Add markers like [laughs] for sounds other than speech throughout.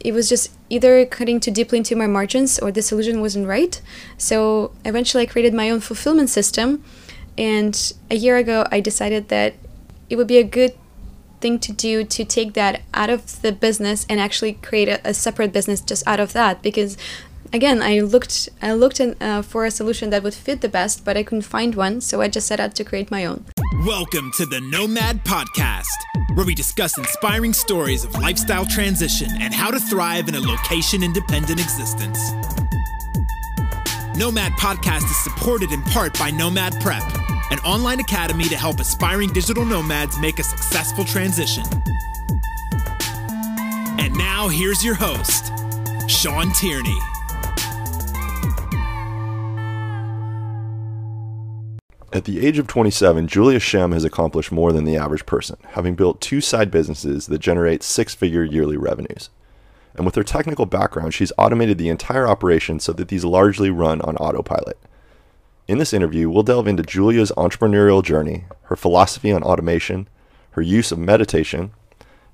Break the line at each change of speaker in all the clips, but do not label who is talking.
it was just either cutting too deeply into my margins or the solution wasn't right. So eventually I created my own fulfillment system. And a year ago, I decided that it would be a good thing to do to take that out of the business and actually create a, a separate business just out of that because again i looked i looked in, uh, for a solution that would fit the best but i couldn't find one so i just set out to create my own
welcome to the nomad podcast where we discuss inspiring stories of lifestyle transition and how to thrive in a location independent existence nomad podcast is supported in part by nomad prep an online academy to help aspiring digital nomads make a successful transition. And now, here's your host, Sean Tierney.
At the age of 27, Julia Shem has accomplished more than the average person, having built two side businesses that generate six figure yearly revenues. And with her technical background, she's automated the entire operation so that these largely run on autopilot. In this interview, we'll delve into Julia's entrepreneurial journey, her philosophy on automation, her use of meditation,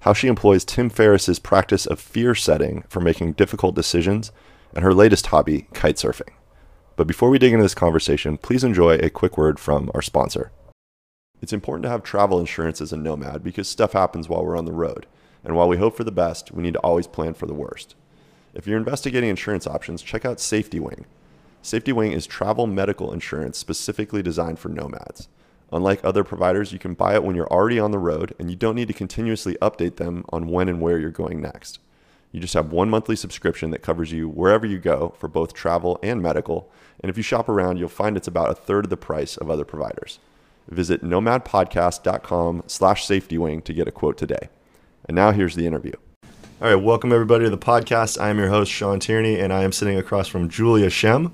how she employs Tim Ferriss's practice of fear setting for making difficult decisions, and her latest hobby, kite surfing. But before we dig into this conversation, please enjoy a quick word from our sponsor. It's important to have travel insurance as a nomad because stuff happens while we're on the road. And while we hope for the best, we need to always plan for the worst. If you're investigating insurance options, check out Safety Wing. Safety Wing is travel medical insurance specifically designed for nomads. Unlike other providers, you can buy it when you're already on the road and you don't need to continuously update them on when and where you're going next. You just have one monthly subscription that covers you wherever you go for both travel and medical. And if you shop around, you'll find it's about a third of the price of other providers. Visit nomadpodcast.com slash safetywing to get a quote today. And now here's the interview. All right, welcome everybody to the podcast. I am your host, Sean Tierney, and I am sitting across from Julia Shem.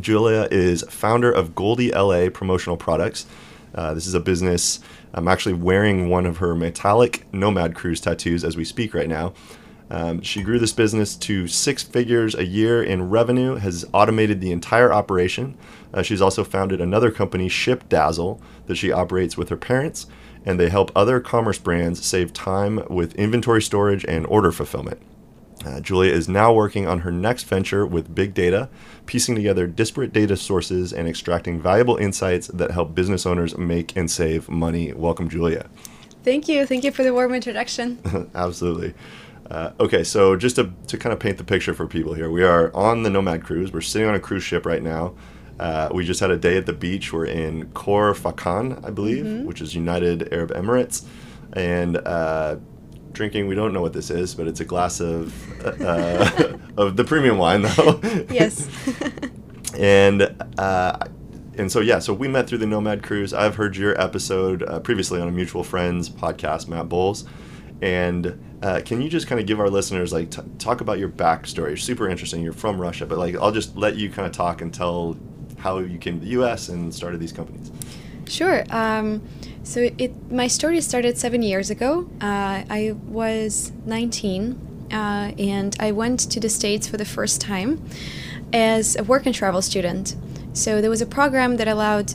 Julia is founder of Goldie LA Promotional Products. Uh, this is a business. I'm actually wearing one of her metallic Nomad Cruise tattoos as we speak right now. Um, she grew this business to six figures a year in revenue, has automated the entire operation. Uh, she's also founded another company, Ship Dazzle, that she operates with her parents, and they help other commerce brands save time with inventory storage and order fulfillment. Uh, Julia is now working on her next venture with big data, piecing together disparate data sources and extracting valuable insights that help business owners make and save money. Welcome, Julia.
Thank you. Thank you for the warm introduction. [laughs]
Absolutely. Uh, okay, so just to, to kind of paint the picture for people here, we are on the Nomad Cruise. We're sitting on a cruise ship right now. Uh, we just had a day at the beach. We're in Khor Fakkan, I believe, mm-hmm. which is United Arab Emirates. And uh, drinking. We don't know what this is, but it's a glass of uh, [laughs] of the premium wine, though. [laughs]
yes. [laughs]
and uh, and so yeah, so we met through the Nomad Cruise. I've heard your episode uh, previously on a mutual friends podcast, Matt Bowles. And uh, can you just kind of give our listeners like t- talk about your backstory? You're super interesting. You're from Russia, but like I'll just let you kind of talk and tell how you came to the U.S. and started these companies.
Sure. Um, so it my story started seven years ago. Uh, I was 19, uh, and I went to the States for the first time as a work and travel student. So there was a program that allowed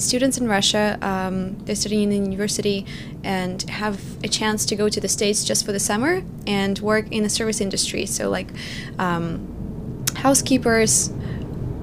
students in Russia, um, they're studying in the university, and have a chance to go to the States just for the summer and work in the service industry. So like um, housekeepers,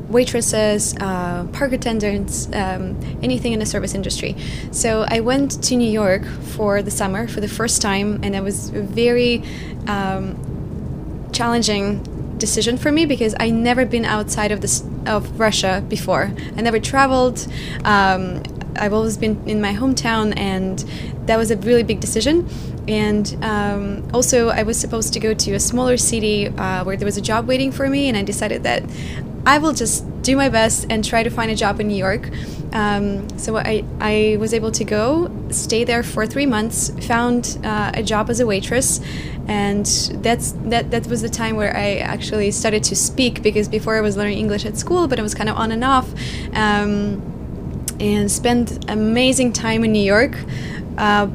waitresses, uh, park attendants, um, anything in the service industry. So I went to New York for the summer for the first time, and it was a very um, challenging decision for me because I never been outside of this of Russia before. I never traveled. Um, I've always been in my hometown, and that was a really big decision. And um, also, I was supposed to go to a smaller city uh, where there was a job waiting for me, and I decided that I will just do my best and try to find a job in New York. Um, so I, I was able to go, stay there for three months, found uh, a job as a waitress, and that's that that was the time where I actually started to speak because before I was learning English at school, but it was kind of on and off, um, and spent amazing time in New York. Uh,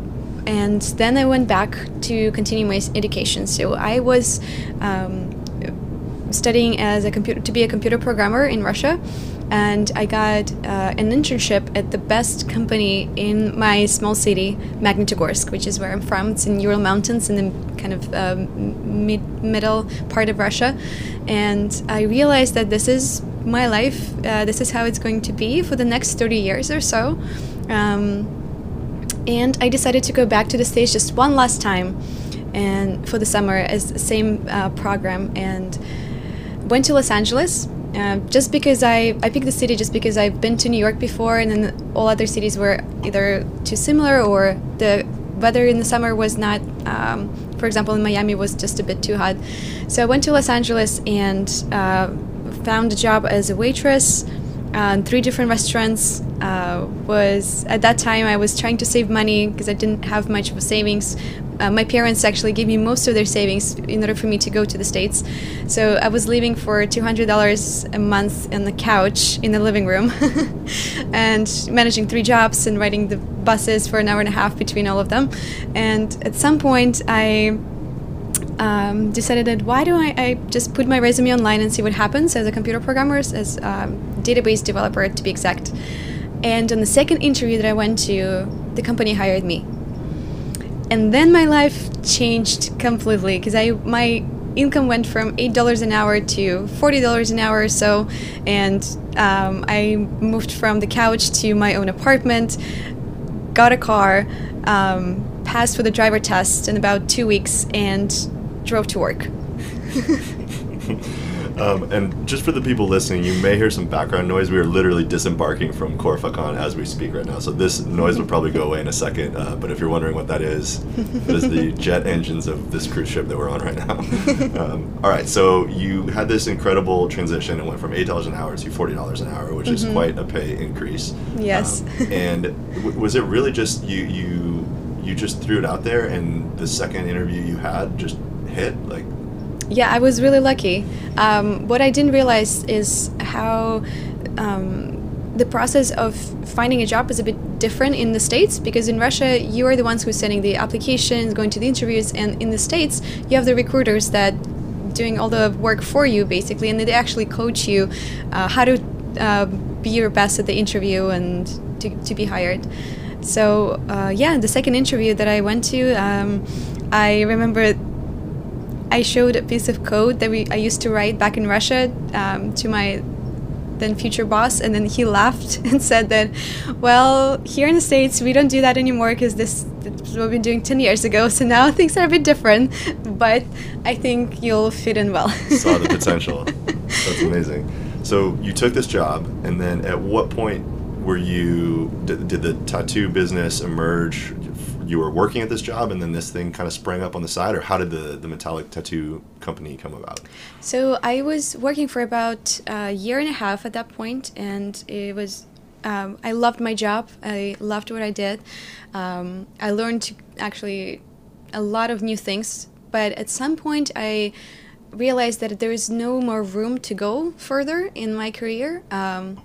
and then I went back to continue my education. So I was um, studying as a computer to be a computer programmer in Russia, and I got uh, an internship at the best company in my small city, Magnitogorsk, which is where I'm from. It's in Ural Mountains in the kind of um, mid- middle part of Russia. And I realized that this is my life, uh, this is how it's going to be for the next 30 years or so. Um, and I decided to go back to the States just one last time and for the summer as the same uh, program and went to Los Angeles uh, just because I, I picked the city just because I've been to New York before and then all other cities were either too similar or the weather in the summer was not um, for example in Miami was just a bit too hot. So I went to Los Angeles and uh, found a job as a waitress uh, three different restaurants uh, was at that time i was trying to save money because i didn't have much of a savings. Uh, my parents actually gave me most of their savings in order for me to go to the states. So i was living for $200 a month on the couch in the living room [laughs] and managing three jobs and riding the buses for an hour and a half between all of them. And at some point i um, decided that why don't I, I, just put my resume online and see what happens as a computer programmer, as a um, database developer to be exact. And on the second interview that I went to, the company hired me. And then my life changed completely because I my income went from eight dollars an hour to forty dollars an hour or so, and um, I moved from the couch to my own apartment, got a car, um, passed for the driver test in about two weeks, and drove to work. [laughs]
um, and just for the people listening, you may hear some background noise. We are literally disembarking from Khor Fakkan as we speak right now. So this noise will probably go away in a second. Uh, but if you're wondering what that is, that is the [laughs] jet engines of this cruise ship that we're on right now. um, all right. So you had this incredible transition and went from $8 an hour to $40 an hour, which mm-hmm. is quite a pay increase.
Yes.
Um, and w- was it really just you, you, you just threw it out there and the second interview you had just hit? Like,
yeah, I was really lucky. Um, what I didn't realize is how um, the process of finding a job is a bit different in the states because in Russia you are the ones who's sending the applications, going to the interviews, and in the states you have the recruiters that doing all the work for you basically, and they actually coach you uh, how to uh, be your best at the interview and to, to be hired. So uh, yeah, the second interview that I went to, um, I remember I showed a piece of code that we I used to write back in Russia um, to my then future boss, and then he laughed [laughs] and said that, well, here in the states we don't do that anymore because this, is what we've been doing ten years ago. So now [laughs] things are a bit different, but I think you'll fit in well.
Saw the [laughs] potential. That's amazing. So you took this job, and then at what point were you? Did, did the tattoo business emerge you were working at this job and then this thing kind of sprang up on the side or how did the, the metallic tattoo company come about?
So i was working for about a year and a half at that point and it was um, i loved my job. I loved what i did. Um, i learned to actually a lot of new things but at some point i realized that there is no more room to go further in my career um,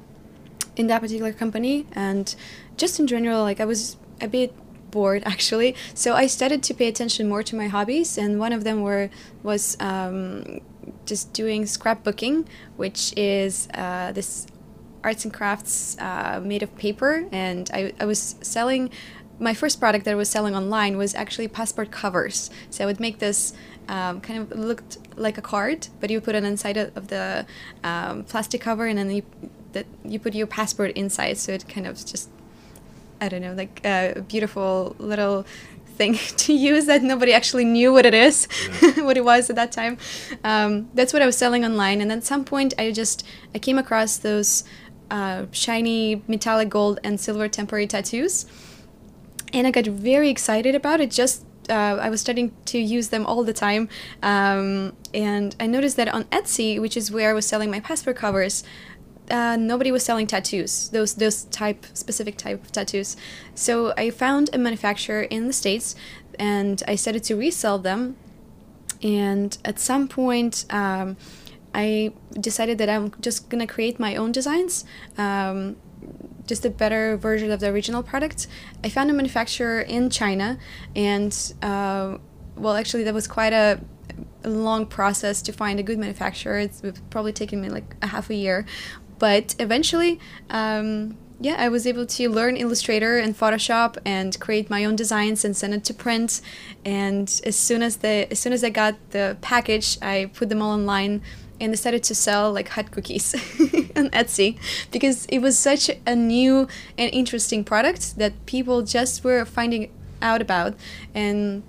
in that particular company. And just in general like i was a bit bored actually. So I started to pay attention more to my hobbies, and one of them were was um, just doing scrapbooking, which is uh, this arts and crafts uh, made of paper, and I, I was selling. My first product that I was selling online was actually passport covers. So I would make this um, kind of looked like a card, but you put it inside of the um, plastic cover, and then you you put your passport inside, so it kind of just I don't know, like a beautiful little thing [laughs] to use that nobody actually knew what it is, yeah. [laughs] what it was at that time. Um, that's what I was selling online, and at some point, I just I came across those uh, shiny metallic gold and silver temporary tattoos, and I got very excited about it. Just uh, I was starting to use them all the time, um, and I noticed that on Etsy, which is where I was selling my passport covers, uh, nobody was selling tattoos, those those type specific type of tattoos. So I found a manufacturer in the states, and I started to resell them. And at some point, um, I decided that I'm just gonna create my own designs. Um, just a better version of the original product. I found a manufacturer in China, and uh, well, actually, that was quite a a long process to find a good manufacturer. It's probably taken me like a half a year, but eventually, um, yeah, I was able to learn Illustrator and Photoshop and create my own designs and send it to print. And as soon as the as soon as I got the package, I put them all online and decided to sell like hot cookies [laughs] on Etsy because it was such a new and interesting product that people just were finding out about and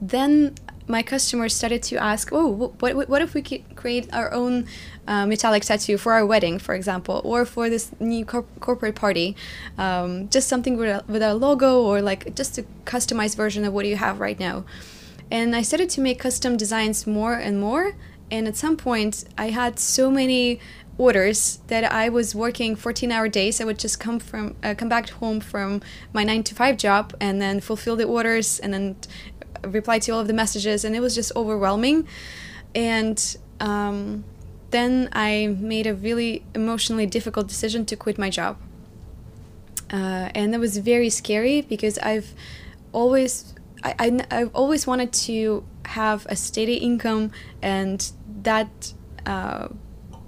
then my customers started to ask, "Oh, what what if we could create our own uh, metallic tattoo for our wedding, for example, or for this new corporate party? Um, just something with a, with our logo, or like just a customized version of what you have right now." And I started to make custom designs more and more. And at some point, I had so many orders that I was working 14 hour days. I would just come from uh, come back home from my 9 to 5 job and then fulfill the orders and then reply to all of the messages, and it was just overwhelming. And um, then I made a really emotionally difficult decision to quit my job. Uh, and that was very scary because I've always I, I, have always wanted to have a steady income and that uh,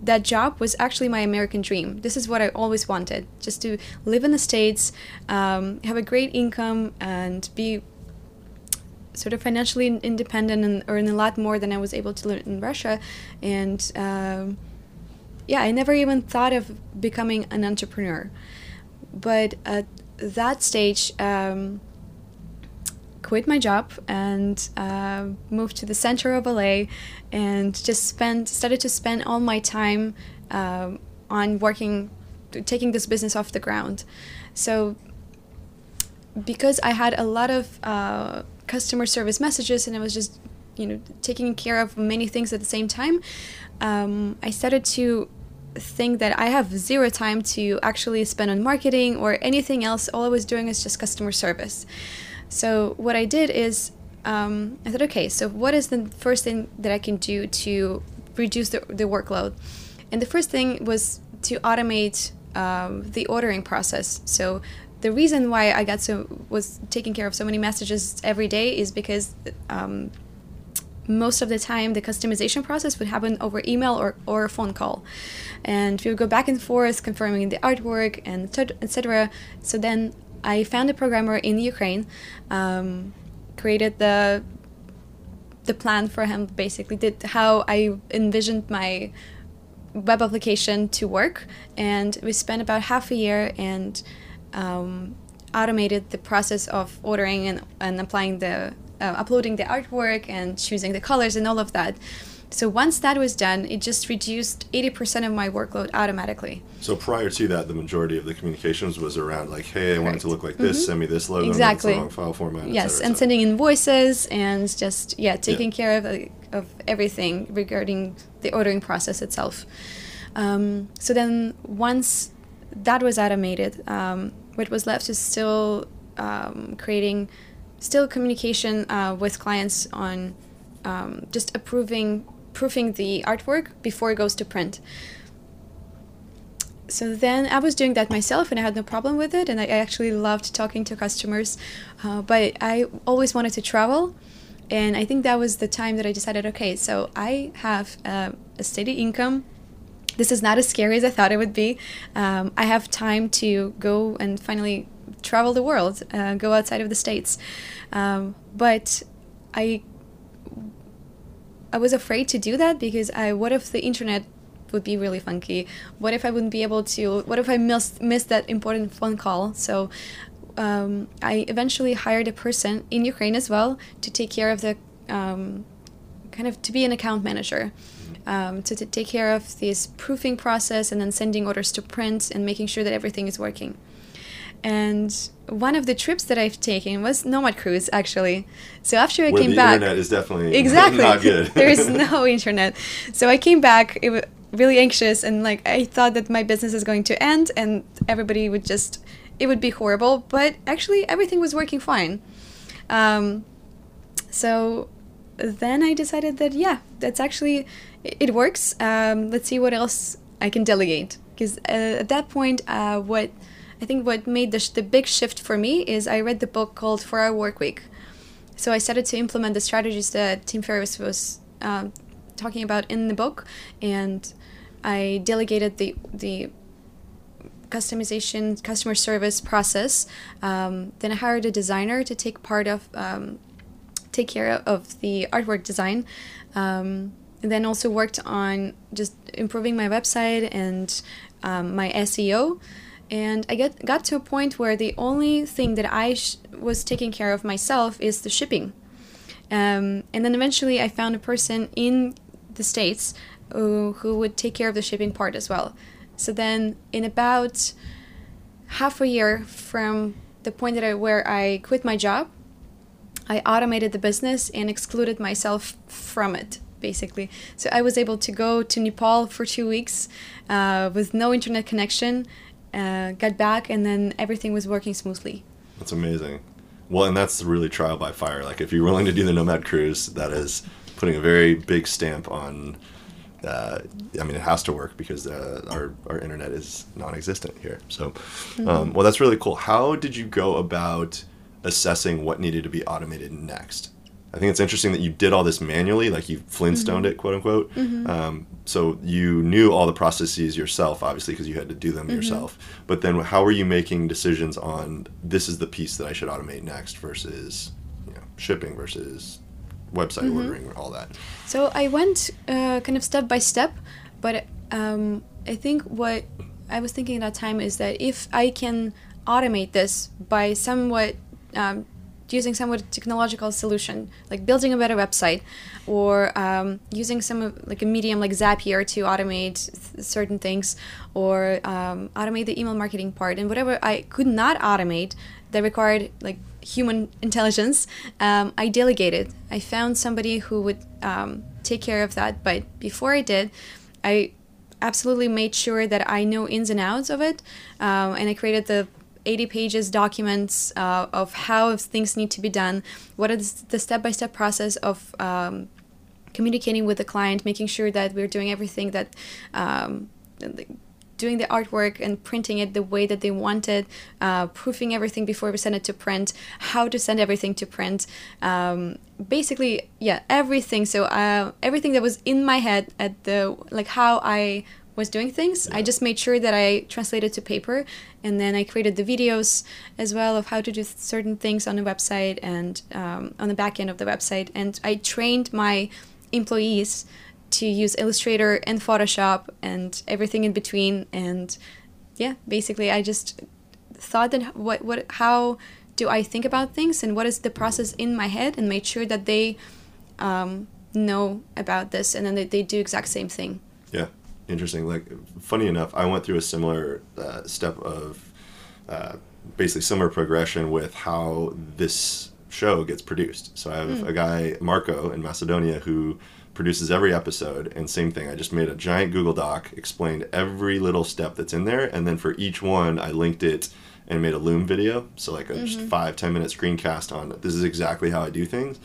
that job was actually my American dream. This is what I always wanted, just to live in the States, um, have a great income, and be sort of financially independent and earn a lot more than I was able to learn in Russia. And um, yeah, I never even thought of becoming an entrepreneur. But at that stage, um, quit my job and uh, moved to the center of LA and just spent started to spend all my time um, on working, taking this business off the ground. So because I had a lot of uh, customer service messages and I was just you know taking care of many things at the same time um, I started to think that I have zero time to actually spend on marketing or anything else. All I was doing is just customer service. So what I did is um, I thought okay so what is the first thing that I can do to reduce the, the workload? And the first thing was to automate um, the ordering process. So the reason why I got so was taking care of so many messages every day is because um, most of the time the customization process would happen over email or, or a phone call. And we would go back and forth confirming the artwork and etc so then i found a programmer in ukraine um, created the the plan for him basically did how i envisioned my web application to work. And we spent about half a year and um, automated the process of ordering and, and applying the uh, uploading the artwork and choosing the colors and all of that. So once that was done, it just reduced 80% of my workload automatically.
So prior to that, the majority of the communications was around like, hey, I want it to look like this, mm-hmm. send me this logo,
exactly.
wrong file format.
Yes, and sending invoices and just, yeah, taking yeah. care of, uh, of everything regarding the ordering process itself. Um, so then once that was automated, um, what was left is still um, creating still communication uh, with clients on um, just approving proofing the artwork before it goes to print. So then I was doing that myself and I had no problem with it and I actually loved talking to customers uh, but I always wanted to travel and I think that was the time that I decided okay so I have uh, a steady income this is not as scary as I thought it would be. Um, I have time to go and finally travel the world, uh, go outside of the states. Um, but I, I was afraid to do that because I. What if the internet would be really funky? What if I wouldn't be able to? What if I missed missed that important phone call? So. Um, I eventually hired a person in Ukraine as well to take care of the um, kind of to be an account manager um, to, to take care of this proofing process and then sending orders to print and making sure that everything is working. And one of the trips that I've taken was Nomad Cruise, actually. So after I
Where
came
the
back,
internet is definitely [laughs]
exactly
not good. [laughs]
there is [laughs] no internet. So I came back. It was really anxious, and like I thought that my business is going to end, and everybody would just it would be horrible. But actually, everything was working fine. Um, so then I decided that yeah, that's actually it works. Um, let's see what else I can delegate. Because uh, at that point, uh, what I think what made the, the big shift for me is I read the book called Four Hour Work Week. So I started to implement the strategies that Tim Ferriss was um, talking about in the book, and I delegated the the customization customer service process. Um, then I hired a designer to take part of um, take care of the artwork design. Um, and then also worked on just improving my website and um, my SEO. And I get got to a point where the only thing that I sh- was taking care of myself is the shipping. Um, and then eventually I found a person in the States who, who would take care of the shipping part as well. So then, in about half a year from the point that I where I quit my job, I automated the business and excluded myself from it basically. So I was able to go to Nepal for two weeks uh, with no internet connection, uh, got back, and then everything was working smoothly.
That's amazing. Well, and that's really trial by fire. Like if you're willing to do the Nomad cruise, that is putting a very big stamp on uh, I mean, it has to work because uh, our, our internet is non-existent here. So, mm-hmm. um, well, that's really cool. How did you go about assessing what needed to be automated next? I think it's interesting that you did all this manually, like you Flintstoned mm-hmm. it, quote unquote. Mm-hmm. Um, so you knew all the processes yourself, obviously, because you had to do them mm-hmm. yourself. But then, how were you making decisions on this is the piece that I should automate next versus you know, shipping versus website mm-hmm. ordering, all that?
So I went uh, kind of step by step, but um, I think what I was thinking at that time is that if I can automate this by somewhat um, using somewhat technological solution, like building a better website, or um, using some like a medium like Zapier to automate th- certain things, or um, automate the email marketing part, and whatever I could not automate that required like human intelligence, um, I delegated. I found somebody who would um, take care of that. But before I did, I absolutely made sure that I know ins and outs of it, um, and I created the 80 pages documents uh, of how things need to be done, what is the step-by-step process of um, communicating with the client, making sure that we're doing everything that um, doing the artwork and printing it the way that they wanted, uh, proofing everything before we send it to print, how to send everything to print. Um, basically, yeah, everything. So uh, everything that was in my head at the like how I was doing things. Yeah. I just made sure that I translated to paper, and then I created the videos as well of how to do certain things on the website and um, on the back end of the website. And I trained my employees to use Illustrator and Photoshop and everything in between. And yeah, basically, I just thought that what what how do I think about things and what is the process in my head, and made sure that they um, know about this, and then they, they do exact same thing.
Interesting. Like, funny enough, I went through a similar uh, step of uh, basically similar progression with how this show gets produced. So I have mm. a guy Marco in Macedonia who produces every episode and same thing i just made a giant google doc explained every little step that's in there and then for each one i linked it and made a loom video so like a mm-hmm. just five ten minute screencast on this is exactly how i do things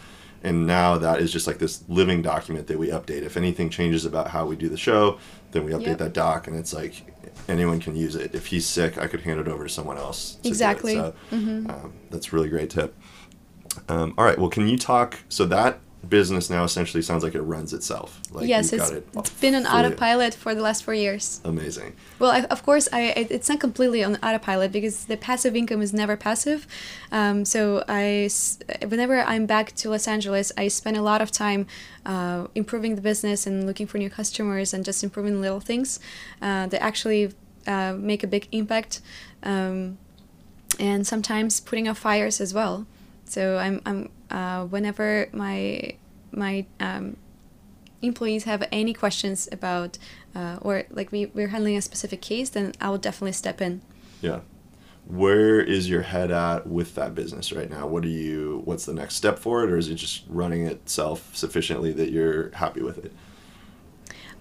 and now that is just like this living document that we update. If anything changes about how we do the show then we update yep. that doc and it's like anyone can use it. If he's sick i could hand it over to someone else to
exactly.
So mm-hmm. um, that's really great tip. Um, all right. Well can you talk so that business now essentially sounds like it runs itself. Like
yes, it's, it it's been on autopilot for the last four years.
Amazing.
Well, I, of course, I it's not completely on autopilot because the passive income is never passive. Um, so I, whenever I'm back to Los Angeles, I spend a lot of time uh, improving the business and looking for new customers and just improving little things uh, that actually uh, make a big impact. Um, and sometimes putting out fires as well. So I'm, I'm uh, whenever my my um, employees have any questions about uh, or like we, we're handling a specific case, then I will definitely step in.
Yeah. Where is your head at with that business right now? What are you? What's the next step for it, or is it just running itself sufficiently that you're happy with it?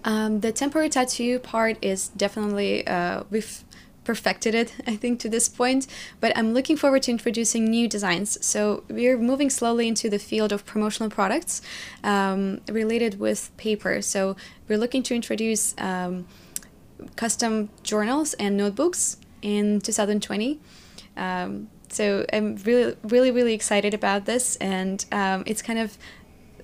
Um, the temporary tattoo part is definitely uh, we've perfected it, I think, to this point. But I'm looking forward to introducing new designs. So we're moving slowly into the field of promotional products um, related with paper. So we're looking to introduce um, custom journals and notebooks in 2020. Um, so I'm really, really, really excited about this, and um, it's kind of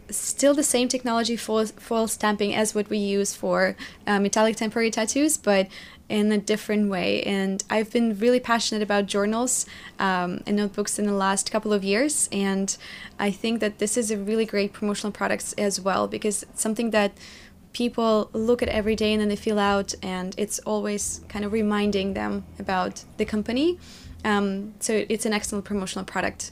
still the same technology foil, foil stamping as what we use for uh, metallic temporary tattoos, but in a different way. And I've been really passionate about journals um, and notebooks in the last couple of years. And I think that this is a really great promotional product as well because it's something that people look at every day and then they fill out, and it's always kind of reminding them about the company. Um, so it's an excellent promotional product.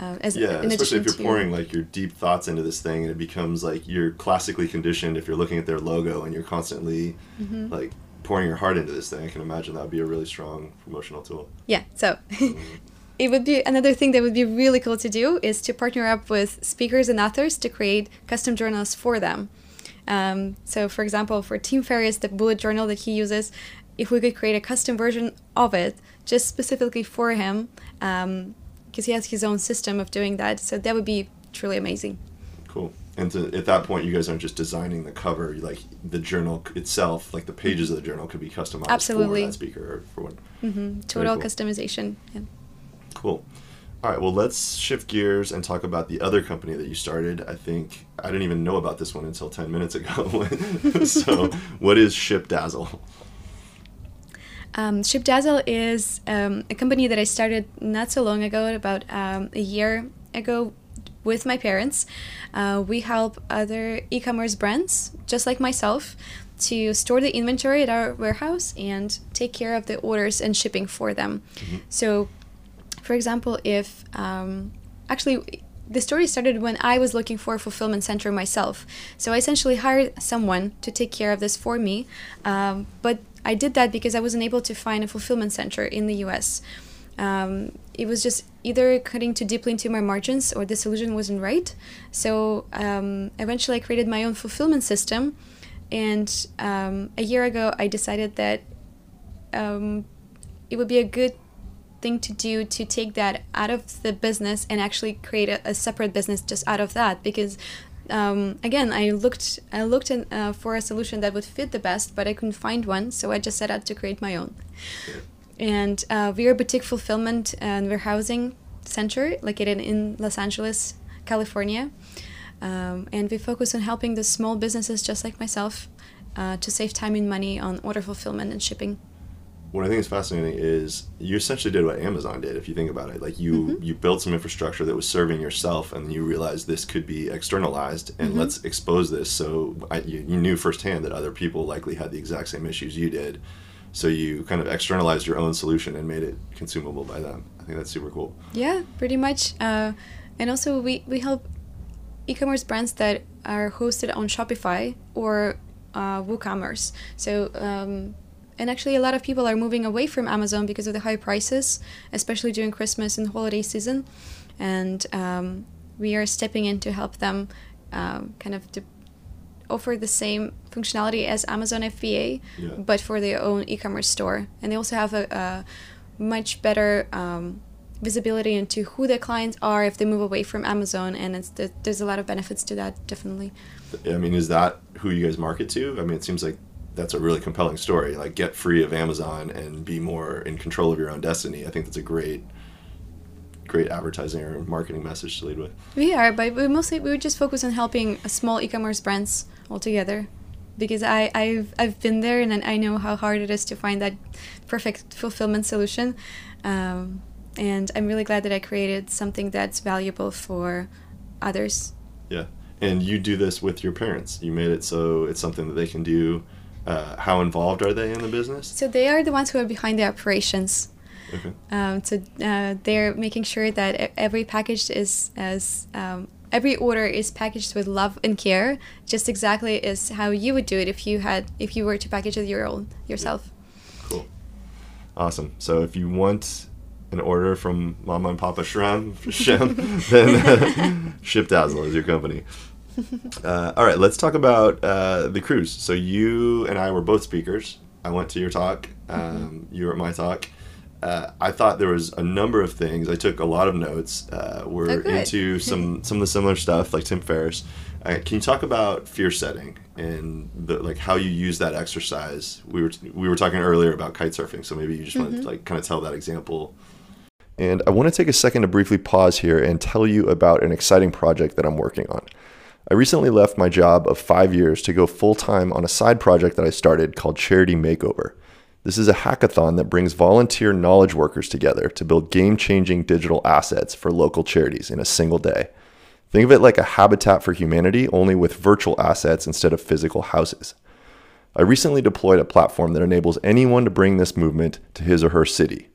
Uh, as
yeah, especially if you're pouring like your deep thoughts into this thing, and it becomes like you're classically conditioned. If you're looking at their logo and you're constantly
Mm-hmm.
like pouring your heart into this thing, I can imagine that would be a really strong promotional tool.
Yeah, so [laughs] it would be another thing that would be really cool to do is to partner up with speakers and authors to create custom journals for them. Um, so, for example, for Tim Ferriss, the bullet journal that he uses, if we could create a custom version of it just specifically for him, because he has his own system of doing that, so that would be truly amazing.
Cool. And to, at that point, you guys aren't just designing the cover. Like the journal itself, like the pages of the journal could be customized
Absolutely.
for that speaker or for what.
Total
cool.
customization. Yeah.
Cool. All right. Well, let's shift gears and talk about the other company that you started. I think I didn't even know about this one until ten minutes ago. [laughs] so, what is Ship Dazzle?
Um, ShipDazzle is um, a company that I started not so long ago, about um, a year ago, with my parents. Uh, we help other e commerce brands, just like myself, to store the inventory at our warehouse and take care of the orders and shipping for them. So, for example, if um, actually the story started when I was looking for a fulfillment center myself. So I essentially hired someone to take care of this for me. Um, but I did that because I wasn't able to find a fulfillment center in the US. Um, it was just either cutting too deeply into my margins or the solution wasn't right. So um, eventually I created my own fulfillment system. And um, a year ago, I decided that um, it would be a good thing to do to take that out of the business and actually create a, a separate business just out of that because um, again I looked I looked in, uh, for a solution that would fit the best but I couldn't find one so I just set out to create my own and uh, we are a boutique fulfillment and warehousing center located in Los Angeles California um, and we focus on helping the small businesses just like myself uh, to save time and money on order fulfillment and shipping
What I think is fascinating is you essentially did what Amazon did. If you think about it, like you
Mm-hmm.
you built some infrastructure that was serving yourself, and you realized this could be externalized, and
Mm-hmm.
let's expose this. So I, you, you knew firsthand that other people likely had the exact same issues you did. So you kind of externalized your own solution and made it consumable by them. I think that's super cool.
Yeah, pretty much. Uh, and also, we, we help e commerce brands that are hosted on Shopify or uh, WooCommerce. So, um, and actually, a lot of people are moving away from Amazon because of the high prices, especially during Christmas and holiday season. And um, we are stepping in to help them um, kind of to offer the same functionality as Amazon FBA,
Yeah.
but for their own e-commerce store. And they also have a, a much better um, visibility into who their clients are if they move away from Amazon. And it's the, there's a lot of benefits to that, definitely.
I mean, is that who you guys market to? I mean, it seems like that's a really compelling story. Like, get free of Amazon and be more in control of your own destiny. I think that's a great, great advertising or marketing message to lead with.
We are, but we mostly we would just focus on helping small e-commerce brands altogether, because I I've I've been there and I know how hard it is to find that perfect fulfillment solution, um, and I'm really glad that I created something that's valuable for others.
Yeah, and you do this with your parents. You made it so it's something that they can do. Uh, how involved are they in the business?
So they are the ones who are behind the operations.
Okay.
Um, so uh, they're making sure that every package is as um, every order is packaged with love and care, just exactly as how you would do it if you had if you were to package it your own yourself.
Cool. Awesome. So if you want an order from Mama and Papa Shram, [laughs] Shem, then uh, [laughs] Ship Dazzle is your company. [laughs] Uh, all right, let's talk about uh, the cruise. So you and I were both speakers. I went to your talk. Um, You were at my talk. Uh, I thought there was a number of things. I took a lot of notes. Uh, we're
Oh,
into [laughs] some some of the similar stuff, like Tim Ferriss. Uh, can you talk about fear setting and the, like how you use that exercise? We were we were talking earlier about kite surfing, so maybe you just want to like kind of tell that example. And I want to take a second to briefly pause here and tell you about an exciting project that I'm working on. I recently left my job of five years to go full time on a side project that I started called Charity Makeover. This is a hackathon that brings volunteer knowledge workers together to build game changing digital assets for local charities in a single day. Think of it like a Habitat for Humanity, only with virtual assets instead of physical houses. I recently deployed a platform that enables anyone to bring this movement to his or her city.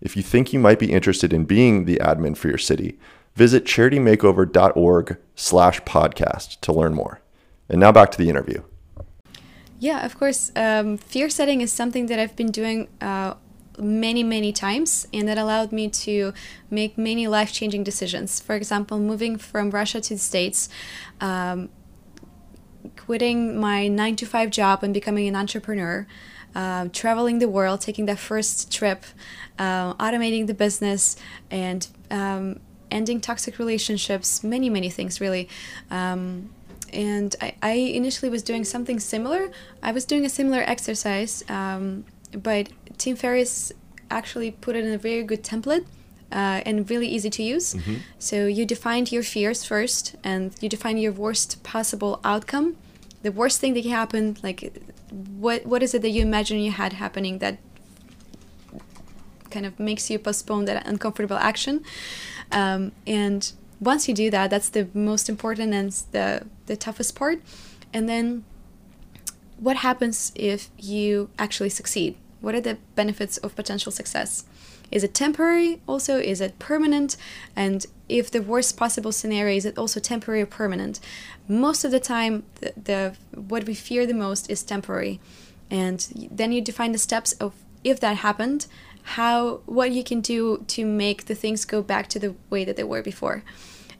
If you think you might be interested in being the admin for your city, visit charitymakeover.org slash podcast to learn more. And now back to the interview.
Yeah, of course. Um, fear setting is something that I've been doing uh, many, many times, and that allowed me to make many life changing decisions. For example, moving from Russia to the States, um, quitting my nine to five job and becoming an entrepreneur. Uh, traveling the world, taking that first trip, uh, automating the business, and um, ending toxic relationships, many, many things really. Um, and I, I initially was doing something similar. I was doing a similar exercise, um, but Tim Ferriss actually put it in a very good template uh, and really easy to use. Mm-hmm. So you defined your fears first, and you define your worst possible outcome. The worst thing that can happen, like what what is it that you imagine you had happening that kind of makes you postpone that uncomfortable action, um, and once you do that, that's the most important and the the toughest part. And then what happens if you actually succeed? What are the benefits of potential success? Is it temporary also? Is it permanent? And if the worst possible scenario is it also temporary or permanent? Most of the time the, the what we fear the most is temporary. And then you define the steps of if that happened, how what you can do to make the things go back to the way that they were before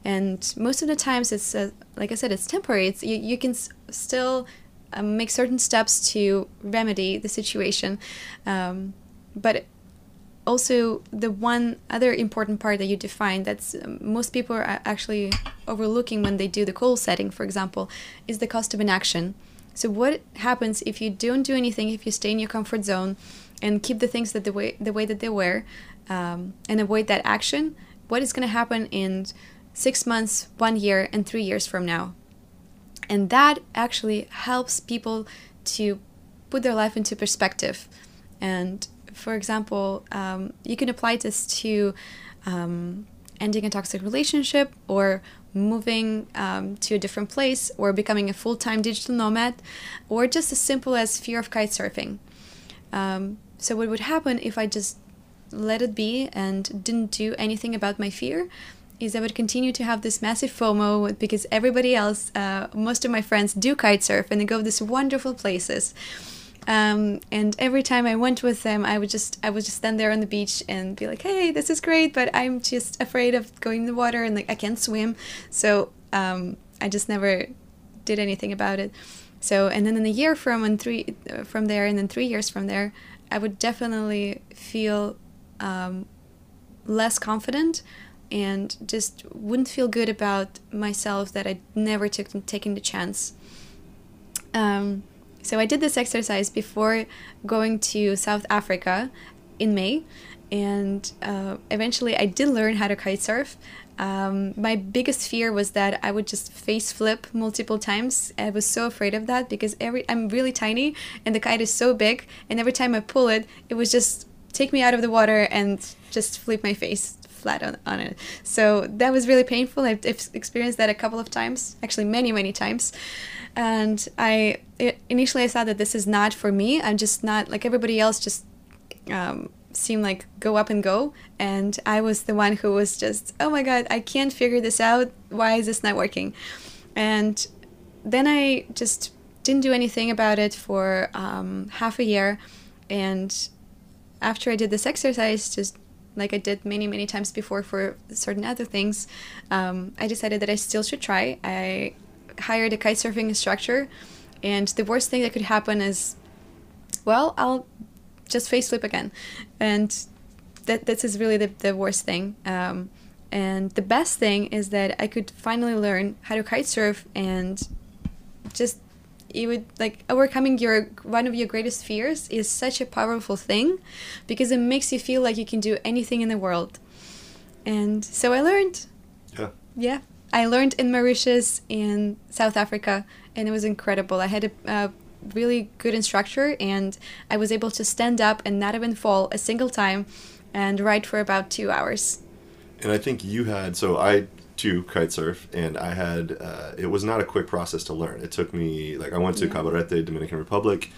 and most of the times it's uh, like i said it's temporary. It's you, you can still um, make certain steps to remedy the situation. Um, but also the one other important part that you define that's um, most people are actually overlooking when they do the goal setting for example is the cost of inaction so what happens if you don't do anything if you stay in your comfort zone and keep the things that the way the way that they were um, and avoid that action? What is going to happen in six months one year and three years from now. And that actually helps people to put their life into perspective. And for example um, you can apply this to um, ending a toxic relationship or moving um, to a different place or becoming a full-time digital nomad or just as simple as fear of kite surfing. Um, so, what would happen if I just let it be and didn't do anything about my fear? Is I would continue to have this massive FOMO because everybody else, uh, most of my friends do kite surf and they go to these wonderful places. Um, and every time I went with them, I would just I would just stand there on the beach and be like, "Hey, this is great," but I'm just afraid of going in the water and like I can't swim, so um, I just never did anything about it. So and then in a year from and three uh, from there, and then three years from there, I would definitely feel um, less confident and just wouldn't feel good about myself that I never took taking the chance. Um, so I did this exercise before going to South Africa in May, and uh, eventually I did learn how to kite surf. Um, my biggest fear was that I would just face flip multiple times. I was so afraid of that because every I'm really tiny and the kite is so big, and every time I pull it, it was just take me out of the water and just flip my face flat on, on it. So that was really painful. I've, I've experienced that a couple of times, actually many many times. And I it, initially I thought that this is not for me. I'm just not like everybody else. Just um, seem like go up and go and i was the one who was just oh my god i can't figure this out why is this not working and then i just didn't do anything about it for um, half a year and after i did this exercise just like i did many many times before for certain other things um, i decided that i still should try. I hired a kite surfing instructor and the worst thing that could happen is well i'll just face flip again. And that this is really the, the worst thing. Um, and the best thing is that i could finally learn how to kite surf and just it would like overcoming your one of your greatest fears is such a powerful thing because it makes you feel like you can do anything in the world and so i learned
yeah
yeah I learned in Mauritius in South Africa, and it was incredible. I had a, a really good instructor, and I was able to stand up and not even fall a single time, and ride for about two hours.
And I think you had so I too kite surf, and I had uh, it was not a quick process to learn. It took me like I went to
Yeah.
Cabarete, Dominican Republic,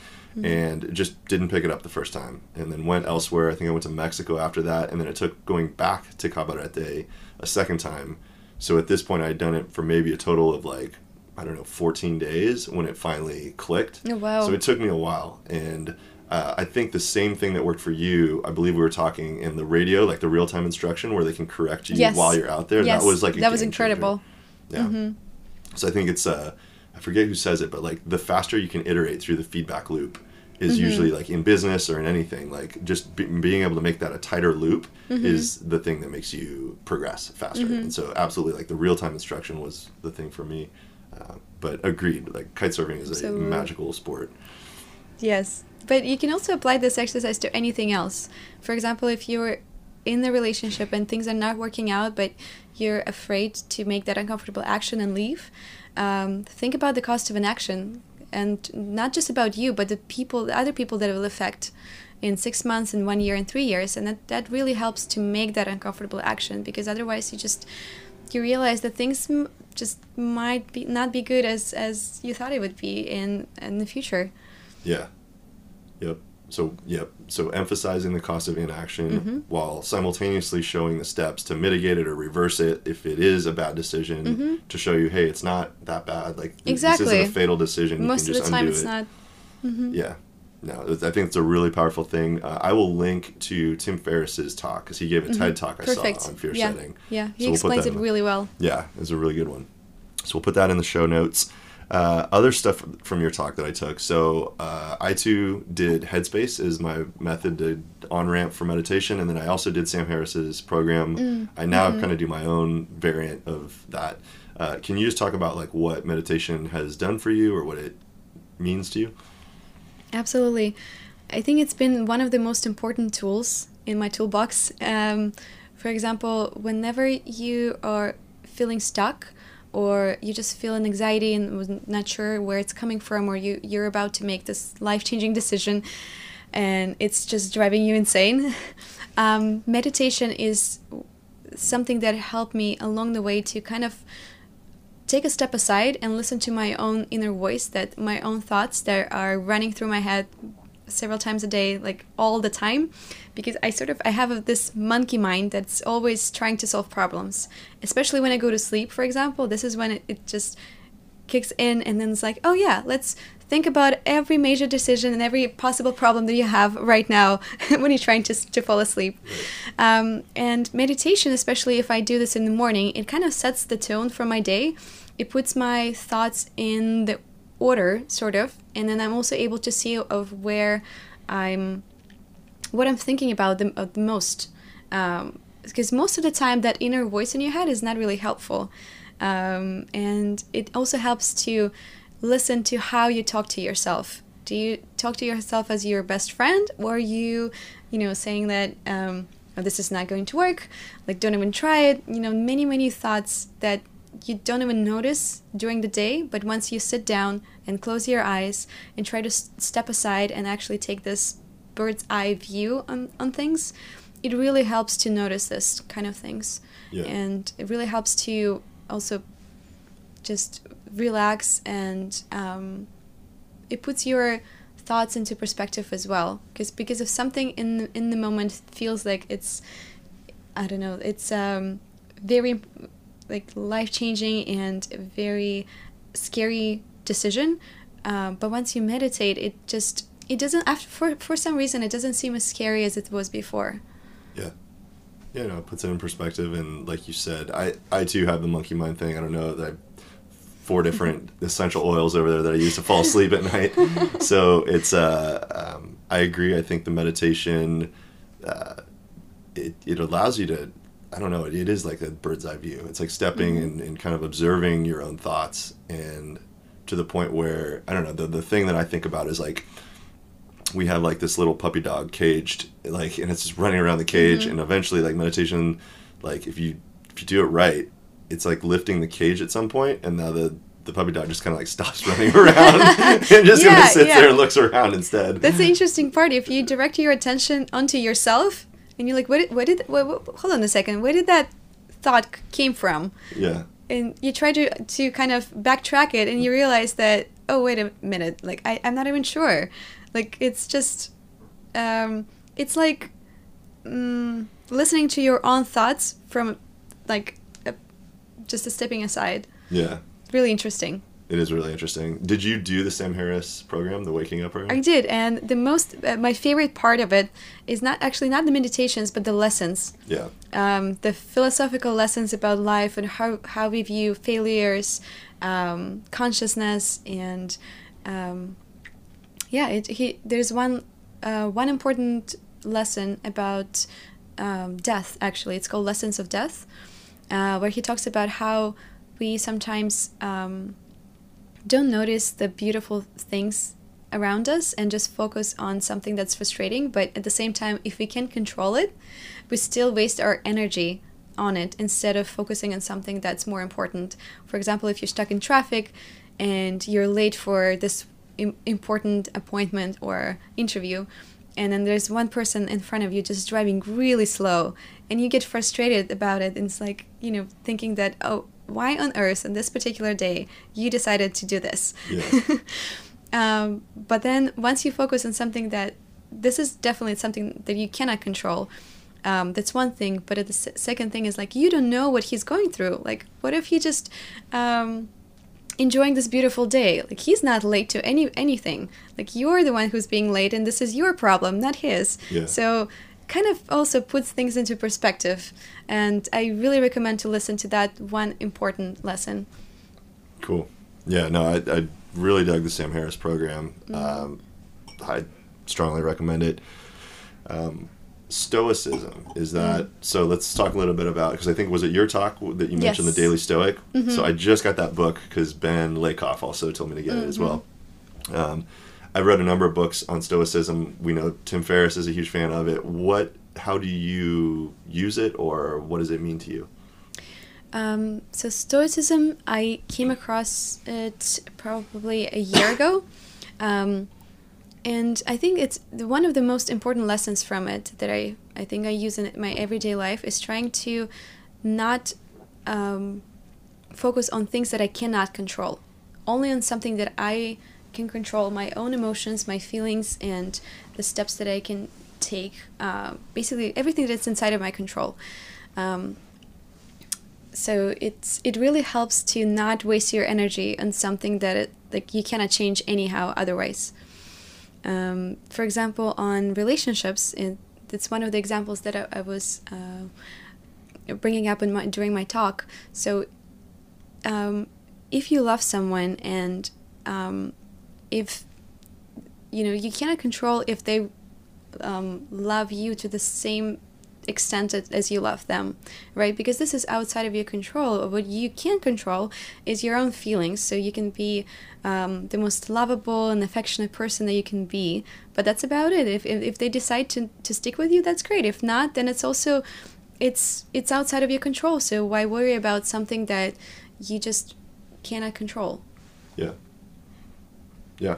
and just didn't pick it up the first time, and then went elsewhere. I think I went to Mexico after that, and then it took going back to Cabarete a second time. So at this point, I had done it for maybe a total of like I don't know 14 days when it finally clicked.
Oh, wow.
So it took me a while, and uh, I think the same thing that worked for you. I believe we were talking in the radio, like the real time instruction, where they can correct you
Yes.
while you're out there.
yes,
That was like
that was
game changer.
incredible. Mm-hmm.
Yeah. So I think it's uh, I forget who says it, but like the faster you can iterate through the feedback loop is
Mm-hmm.
usually like in business or in anything like just be, being able to make that a tighter loop
Mm-hmm.
is the thing that makes you progress faster and so absolutely like the real-time instruction was the thing for me uh, but agreed like kite surfing is a
So-
magical sport
Yes. But you can also apply this exercise to anything else. For example, if you're in a relationship and things are not working out, but you're afraid to make that uncomfortable action and leave, um, think about the cost of an action. And not just about you, but the people, the other people that it will affect in six months, in one year, in three years. And that, that really helps to make that uncomfortable action because otherwise you just you realize that things just might be not be good as as you thought it would be in in the future.
Yeah. Yep. So yep. So emphasizing the cost of inaction
Mm-hmm.
while simultaneously showing the steps to mitigate it or reverse it if it is a bad decision to show you, hey, it's not that bad. Like th- this
Mm-hmm.
Isn't a fatal decision.
Most of the time, it's
it.
not.
Yeah. No, I think it's a really powerful thing. Uh, I will link to Tim Ferriss's talk because he gave a TED talk I
Mm-hmm. Perfect.
saw on fear
yeah.
setting.
Yeah, he
So we'll
explains it really well.
yeah, it's a really good one. So we'll put that in the show notes. Uh, other stuff from your talk that I took. So uh, I too did Headspace is my method to on ramp for meditation, and then I also did Sam Harris's program.
Mm,
I now
mm-hmm.
kind of do my own variant of that. Uh, can you just talk about like what meditation has done for you or what it means to you?
Absolutely. I think it's been one of the most important tools in my toolbox. Um, for example, whenever you are feeling stuck or you just feel an anxiety and not sure where it's coming from or you, you're about to make this life-changing decision and it's just driving you insane, [laughs] um, meditation is something that helped me along the way to kind of take a step aside and listen to my own inner voice that my own thoughts that are running through my head several times a day like all the time because i sort of i have this monkey mind that's always trying to solve problems. Especially when i go to sleep for example this is when it, it just kicks in and then it's like oh yeah let's think about every major decision and every possible problem that you have right now [laughs] when you're trying to, to fall asleep. Um, and meditation especially if i do this in the morning it kind of sets the tone for my day. It puts my thoughts in the order sort of and then i'm also able to see of where i'm what i'm thinking about the, of the most um, because most of the time that inner voice in your head is not really helpful. Um, and it also helps to listen to how you talk to yourself. Do you talk to yourself as your best friend or are you you know saying that um, oh, this is not going to work. Like don't even try it. You know many many thoughts that you don't even notice during the day but once you sit down and close your eyes and try to s- step aside and actually take this bird's eye view on, on things it really helps to notice this kind of things
Yeah.
and it really helps to also just relax and um, it puts your thoughts into perspective as well because because if something in the, in the moment feels like it's I don't know it's um, very like life changing and very scary decision um, but once you meditate it just it doesn't after for, for some reason it doesn't seem as scary as it was before
Yeah. Yeah, no, it puts it in perspective. And like you said, I, I too have the monkey mind thing. I don't know that four different [laughs] essential oils over there that I use to fall asleep at night. [laughs] So it's, uh, um, I agree. I think the meditation, uh, it, it allows you to, I don't know, it, it is like a bird's eye view. It's like stepping mm-hmm. and, and kind of observing your own thoughts and to the point where, I don't know, the, the thing that I think about is like, we have like this little puppy dog caged like and it's just running around the cage mm-hmm. and eventually like meditation like if you if you do it right it's like lifting the cage at some point, and now the the puppy dog just kind of like [laughs] stops running around [laughs] and just kind of sits
yeah.
there and looks around instead.
That's the interesting part. If you direct your attention onto yourself, and you're like, "What? Did, what did? What, what, hold on a second. Where did that thought came from?"
yeah,
And you try to to kind of backtrack it, and you realize that, oh, wait a minute. Like, I, I'm not even sure. Like, it's just, um, it's like mm, listening to your own thoughts from, like, a, just a stepping aside.
yeah.
Really interesting.
It is really interesting. Did you do the Sam Harris program, the Waking Up program?
I did, and the most, uh, my favorite part of it is not actually not the meditations, but the lessons.
yeah,
um, the philosophical lessons about life and how, how we view failures, um, consciousness, and um, yeah, it, he, there's one uh, one important lesson about um, death. Actually, it's called Lessons of Death, uh, where he talks about how we sometimes um, don't notice the beautiful things around us and just focus on something that's frustrating. But at the same time, if we can control it, we still waste our energy on it instead of focusing on something that's more important. For example, if you're stuck in traffic and you're late for this Im- important appointment or interview, and then there's one person in front of you just driving really slow, and you get frustrated about it, and it's like, you know, thinking that, oh, why on earth on this particular day you decided to do this?
Yeah. [laughs]
um, but then once you focus on something that this is definitely something that you cannot control, um, that's one thing. But the second thing is like you don't know what he's going through. Like, what if he just um, enjoying this beautiful day? Like he's not late to any anything. Like you're the one who's being late, and this is your problem, not his.
Yeah.
So kind of also puts things into perspective. And I really recommend to listen to that one important lesson.
Cool. Yeah, no, I, I really dug the Sam Harris program.
Mm-hmm.
Um, I strongly recommend it. Um, Stoicism is that
Mm-hmm.
so? Let's talk a little bit about because I think was it your talk that you mentioned
Yes. Mm-hmm.
the Daily Stoic. So I just got that book because Ben Lakoff also told me to get it as well.
Mm-hmm.
Um, I've read a number of books on Stoicism. We know Tim Ferriss is a huge fan of it. What? How do you use it, or what does it mean to you?
Um, so Stoicism, I came across it probably a year ago, um, and I think it's one of the most important lessons from it that I I think I use in my everyday life is trying to not um, focus on things that I cannot control, only on something that I can control my own emotions, my feelings, and the steps that I can take. Uh, basically, everything that's inside of my control. Um, so it's it really helps to not waste your energy on something that it, like you cannot change anyhow otherwise um, for example on relationships it, it's one of the examples that i, I was uh, bringing up in my, during my talk so um, if you love someone and um, if you know you cannot control if they um, love you to the same extent as- you love them, right? Because this is outside of your control. What you can control is your own feelings. So you can be um, the most lovable and affectionate person that you can be, but that's about it. If, if, if they decide to, to stick with you, that's great. If not, then it's also it's it's outside of your control. So why worry about something that you just cannot control?
Yeah. Yeah.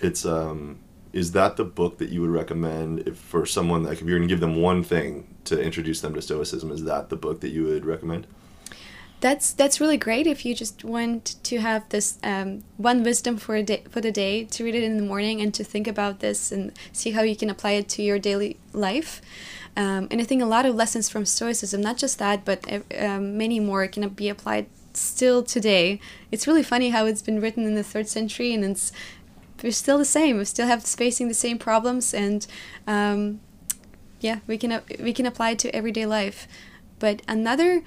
It's um is that the book that you would recommend if for someone like if you're going to give them one thing to introduce them to stoicism is that the book that you would recommend?
That's that's really great if you just want to have this um, one wisdom for a day for the day to read it in the morning and to think about this and see how you can apply it to your daily life. Um, and I think a lot of lessons from Stoicism, not just that, but uh, um, many more, can be applied still today. It's really funny how it's been written in the third century and it's we're still the same. We still have facing the same problems, and um, yeah, we can we can apply it to everyday life. But another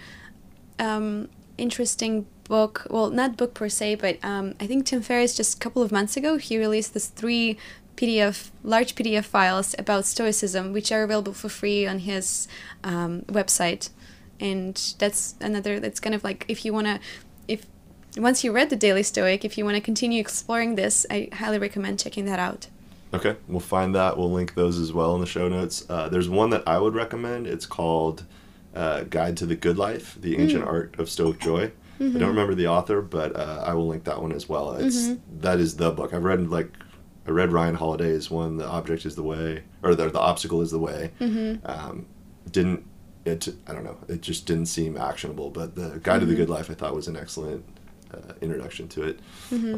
um, interesting book, well, not book per se, but um, I think Tim Ferriss just a couple of months ago he released this three PDF large PDF files about Stoicism, which are available for free on his um, website. And that's another. That's kind of like if you wanna, if once you read the Daily Stoic, if you want to continue exploring this, I highly recommend checking that out.
Okay, we'll find that. We'll link those as well in the show notes. Uh, there's one that I would recommend. It's called uh, Guide to the Good Life: The Ancient Art of Stoic Joy. I don't remember the author, but uh, I will link that one as well. It's that is the book I've read. Like I read Ryan Holiday's one, "The Object Is the Way," or "The, the Obstacle Is the Way." Um, didn't it? I don't know. It just didn't seem actionable. But the Guide to the Good Life, I thought, was an excellent uh, introduction to it.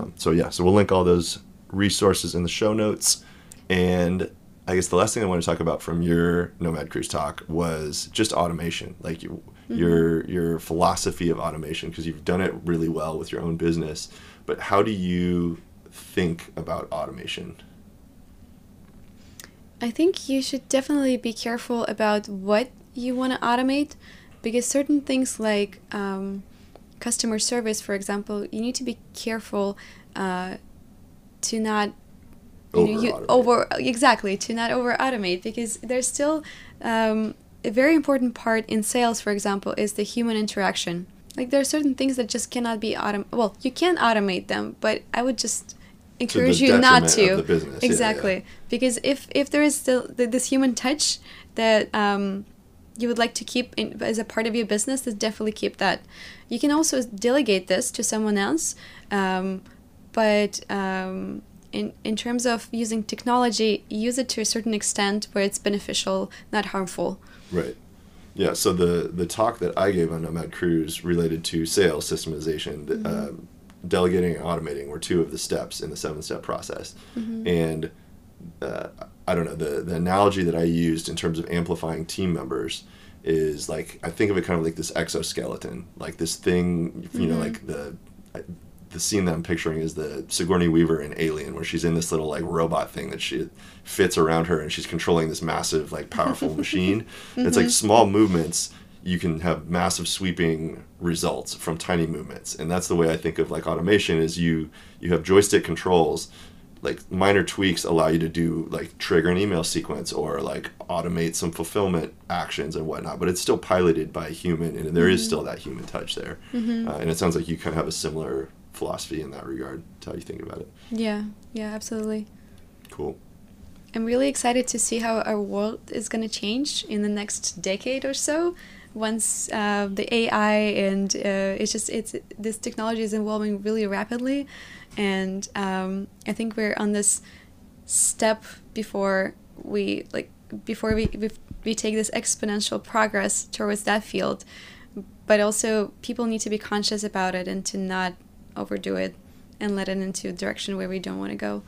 Um, so yeah, so we'll link all those resources in the show notes. And I guess the last thing I want to talk about from your Nomad Cruise talk was just automation, like you, your your philosophy of automation, because you've done it really well with your own business. But how do you think about automation?
I think you should definitely be careful about what you want to automate because certain things like um, customer service, for example, you need to be careful uh, to not you know, you
Over-automate.
exactly to not over automate because there's still um, a very important part in sales, for example, is the human interaction. Like there are certain things that just cannot be autom. Well, you can automate them, but I would just encourage you not to.
business.
Exactly,
yeah.
because if if there is still this human touch that um, you would like to keep in, as a part of your business, then definitely keep that. You can also delegate this to someone else, um, but um, in in terms of using technology, use it to a certain extent where it's beneficial, not harmful.
Right. Yeah. So the the talk that I gave on Nomad Cruise related to sales systemization, the, um, delegating and automating were two of the steps in the seven step process. And uh, I don't know the the analogy that I used in terms of amplifying team members is like I think of it kind of like this exoskeleton, like this thing, you know, mm-hmm. like the the scene that I'm picturing is the Sigourney Weaver in Alien, where she's in this little like robot thing that she fits around her, and she's controlling this massive, like powerful [laughs] machine. Mm-hmm. It's like small movements. You can have massive sweeping results from tiny movements, and that's the way I think of like automation. Is you you have joystick controls, like minor tweaks allow you to do like trigger an email sequence or like automate some fulfillment actions and whatnot but it's still piloted by a human and there is still that human touch there. Uh, and it sounds like you kind of have a similar philosophy in that regard to how you think about it.
Yeah, yeah, absolutely.
cool.
I'm really excited to see how our world is going to change in the next decade or so. Once uh, the AI and uh, it's just it's this technology is evolving really rapidly, and um, I think we're on this step before we like before we we, we take this exponential progress towards that field. But also, people need to be conscious about it and to not overdo it and let it into a direction where we don't want to go.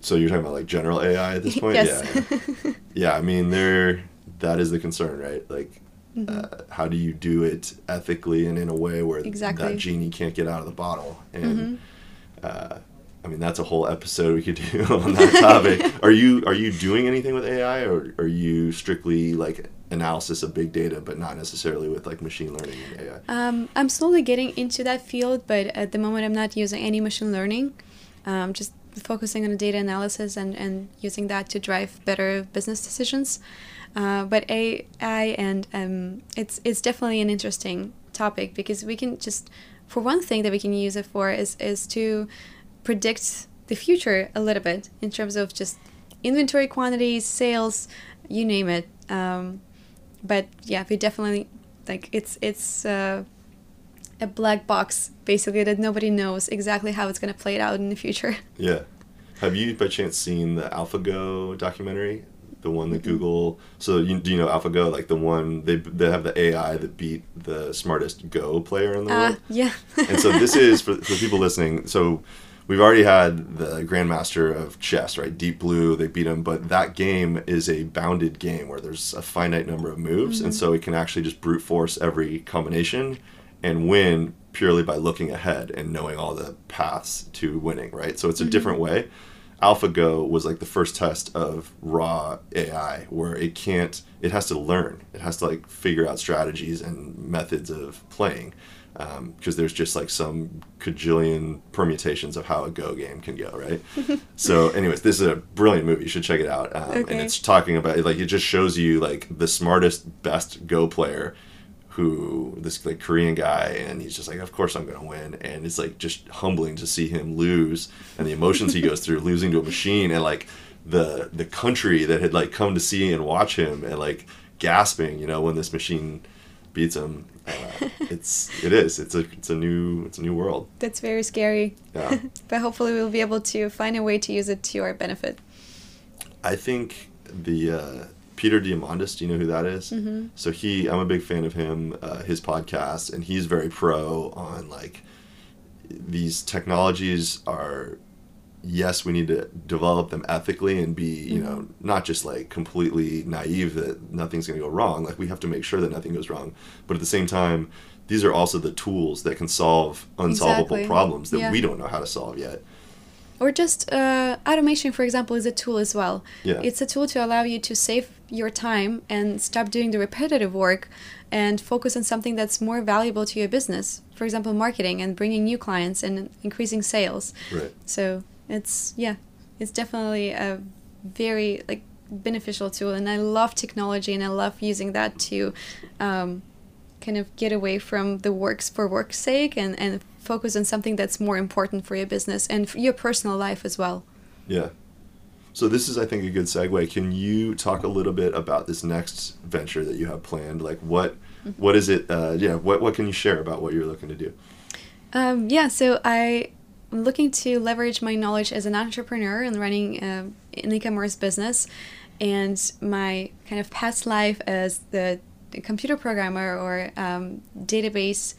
so you're talking about like general ai at this [laughs] point
Yes.
yeah [laughs] yeah i mean there that is the concern right like uh, how do you do it ethically and in a way where
Exactly.
that genie can't get out of the bottle and uh, i mean that's a whole episode we could do [laughs] on that topic [laughs] are you are you doing anything with ai or are you strictly like analysis of big data but not necessarily with like machine learning and ai
Um, I'm slowly getting into that field, but at the moment I'm not using any machine learning. Um, just focusing on data analysis and, and using that to drive better business decisions. Uh, but AI and um, it's it's definitely an interesting topic because we can just for one thing that we can use it for is is to predict the future a little bit in terms of just inventory quantities, sales, you name it. Um, but yeah, we definitely like it's it's uh, a black box basically that nobody knows exactly how it's going to play it out in the future. [laughs]
Yeah. Have you by chance seen the AlphaGo documentary? The one that mm-hmm. Google. So you, do you know AlphaGo? Like the one they they have the AI that beat the smartest Go player in the
Uh,
world.
yeah.
and so this is for, for people listening. So we've already had the grandmaster of chess, right? Deep Blue. They beat him, but that game is a bounded game where there's a finite number of moves, and mm-hmm. so it can actually just brute force every combination and win purely by looking ahead and knowing all the paths to winning, right? So it's a mm-hmm. different way. AlphaGo was like the first test of raw AI where it can't, it has to learn. It has to like figure out strategies and methods of playing because there's just like some cajillion permutations of how a Go game can go, right? [laughs] so, anyways, this is a brilliant movie. You should check it out. Um, And it's talking about, like, it just shows you like the smartest, best Go player who this like Korean guy and he's just like of course I'm gonna win and it's like just humbling to see him lose and the emotions he goes through [laughs] losing to a machine and like the the country that had like come to see and watch him and like gasping, you know, when this machine beats him. Uh, [laughs] it's it is it's a it's a new it's a new world.
That's very scary.
Yeah. [laughs]
but hopefully we'll be able to find a way to use it to our benefit.
I think the uh, Peter Diamandis. Do you know who that is?
Mm-hmm.
So he, I'm a big fan of him, uh, his podcast, and he's very pro on like these technologies are. Yes, we need to develop them ethically and be, you know,
Mm-hmm.
not just like completely naive that nothing's going to go wrong. Like we have to make sure that nothing goes wrong, but at the same time, these are also the tools that can solve unsolvable
Exactly.
problems that
Yeah.
we don't know how to solve yet.
Or just uh, automation, for example, is a tool as well.
Yeah.
It's a tool to allow you to save your time and stop doing the repetitive work and focus on something that's more valuable to your business. For example, marketing and bringing new clients and increasing sales.
Right.
So it's yeah, it's definitely a very like beneficial tool, and I love technology and I love using that to um, kind of get away from the works for work's sake and and focus on something that's more important for your business and for your personal life as well.
Yeah. So this is, I think, a good segue. Can you talk a little bit about this next venture that you have planned? Like, what, what is it? Uh, yeah, what, what can you share about what you're looking to do?
Um, yeah, so I am looking to leverage my knowledge as an entrepreneur and running uh, an e-commerce business, and my kind of past life as the computer programmer or um, database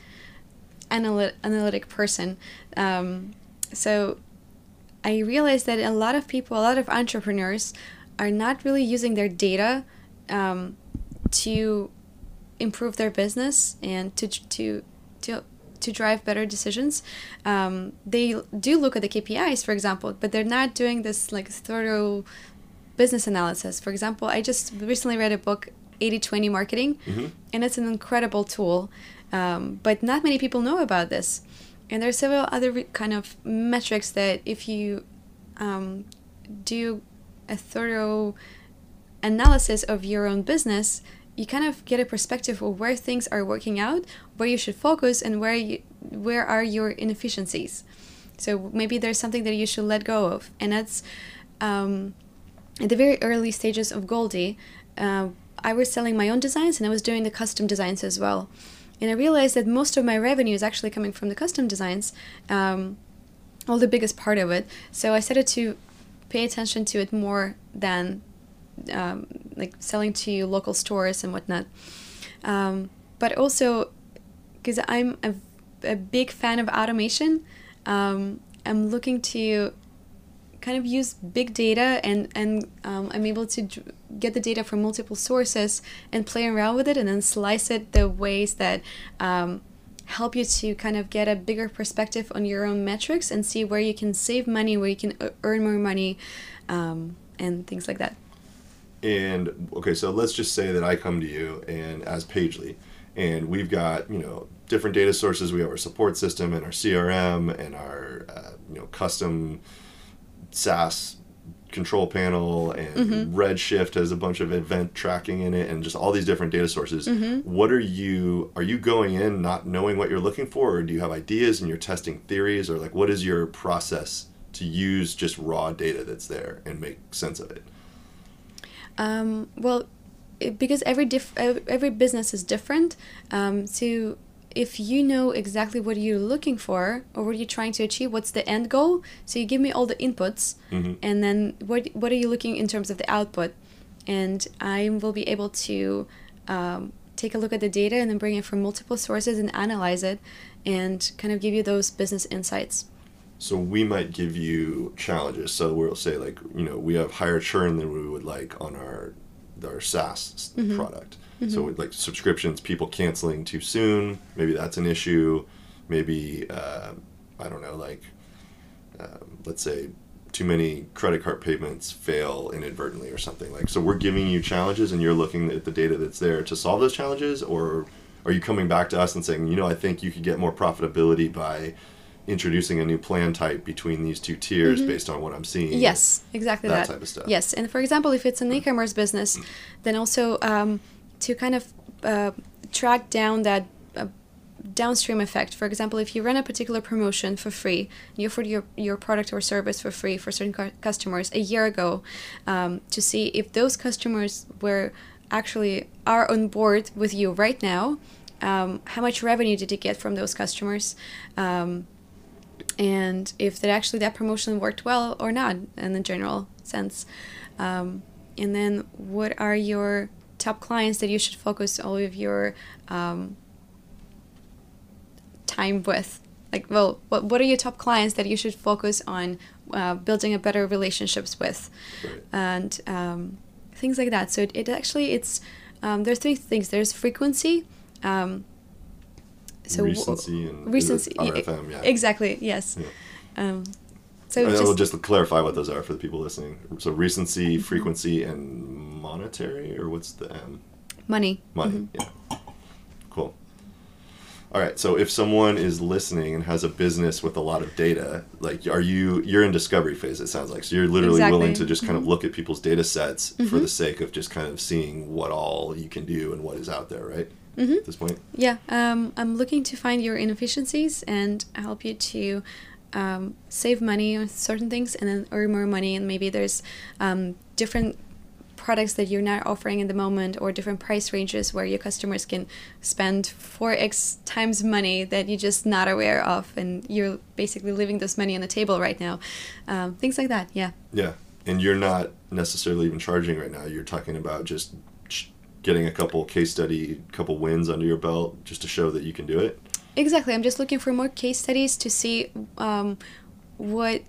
analy- analytic person. Um, so I realized that a lot of people, a lot of entrepreneurs, are not really using their data um, to improve their business and to to to to drive better decisions. Um, they do look at the KPIs, for example, but they're not doing this like thorough business analysis. For example, I just recently read a book, 80-20 Marketing, and it's an incredible tool. Um, but not many people know about this. And there are several other re- kind of metrics that if you um, do a thorough analysis of your own business, you kind of get a perspective of where things are working out, where you should focus, and where you, where are your inefficiencies. So maybe there's something that you should let go of, and that's um, at the very early stages of Goldie. Uh, I was selling my own designs, and I was doing the custom designs as well. And I realized that most of my revenue is actually coming from the custom designs, um, well, the biggest part of it. So I started to pay attention to it more than um, like selling to local stores and whatnot. Um, but also, because I'm a, a big fan of automation, um, I'm looking to kind of use big data and and um, I'm able to dr- get the data from multiple sources and play around with it and then slice it the ways that um, help you to kind of get a bigger perspective on your own metrics and see where you can save money, where you can e- earn more money, um, and things like that.
And okay, so let's just say that I come to you and as Pagely, and we've got you know different data sources. We have our support system and our CRM and our uh, you know custom SaaS control panel and Redshift has a bunch of event tracking in it and just all these different data sources. What are you are you going in not knowing what you're looking for or do you have ideas and you're testing theories or like what is your process to use just raw data that's there and make sense of it?
Um, well, it, because every diff- every business is different. Um, so if you know exactly what you're looking for or what you're trying to achieve, what's the end goal? So you give me all the inputs, and then what what are you looking in terms of the output? And I will be able to um, take a look at the data and then bring it from multiple sources and analyze it, and kind of give you those business insights.
So we might give you challenges. So we'll say like, you know, we have higher churn than we would like on our our SaaS
Mm-hmm.
product. So like subscriptions, people canceling too soon, maybe that's an issue. Maybe uh, I don't know, like um, let's say too many credit card payments fail inadvertently or something like. So we're giving you challenges, and you're looking at the data that's there to solve those challenges, or are you coming back to us and saying, you know, I think you could get more profitability by introducing a new plan type between these two tiers based on what I'm seeing.
Mm-hmm. Yes, exactly
That
that.
type of stuff.
Yes, and for example, if it's an e-commerce business, then also um, to kind of uh, track down that uh, downstream effect. For example, if you run a particular promotion for free, you offered your, your product or service for free for certain cu- customers a year ago, um, to see if those customers were actually are on board with you right now, um, how much revenue did you get from those customers? Um, and if that actually that promotion worked well or not in the general sense. Um, and then what are your top clients that you should focus all of your um, time with? Like, well, what, what are your top clients that you should focus on uh, building a better relationships with?
Right.
And um, things like that. So it, it actually, it's, um, there's three things. There's frequency, um, so w-
recency and
recency,
RFM, yeah.
exactly, yes.
Yeah.
Um, so
And
just,
we'll just clarify what those are for the people listening. So recency, frequency, and monetary, or what's the M?
money.
Money. Yeah. Cool. All right. So if someone is listening and has a business with a lot of data, like are you you're in discovery phase? It sounds like so you're literally willing
Exactly. Mm-hmm.
to just kind of look at people's data sets for the sake of just kind of seeing what all you can do and what is out there, right?
Mm-hmm.
At this point.
Yeah, um, I'm looking to find your inefficiencies and help you to um, save money on certain things and then earn more money. And maybe there's um, different products that you're not offering in the moment or different price ranges where your customers can spend 4x times money that you're just not aware of. And you're basically leaving this money on the table right now. Um, things like that, yeah.
Yeah. And you're not necessarily even charging right now. You're talking about just getting a couple case study, couple wins under your belt just to show that you can do it.
Exactly. I'm just looking for more case studies to see um, what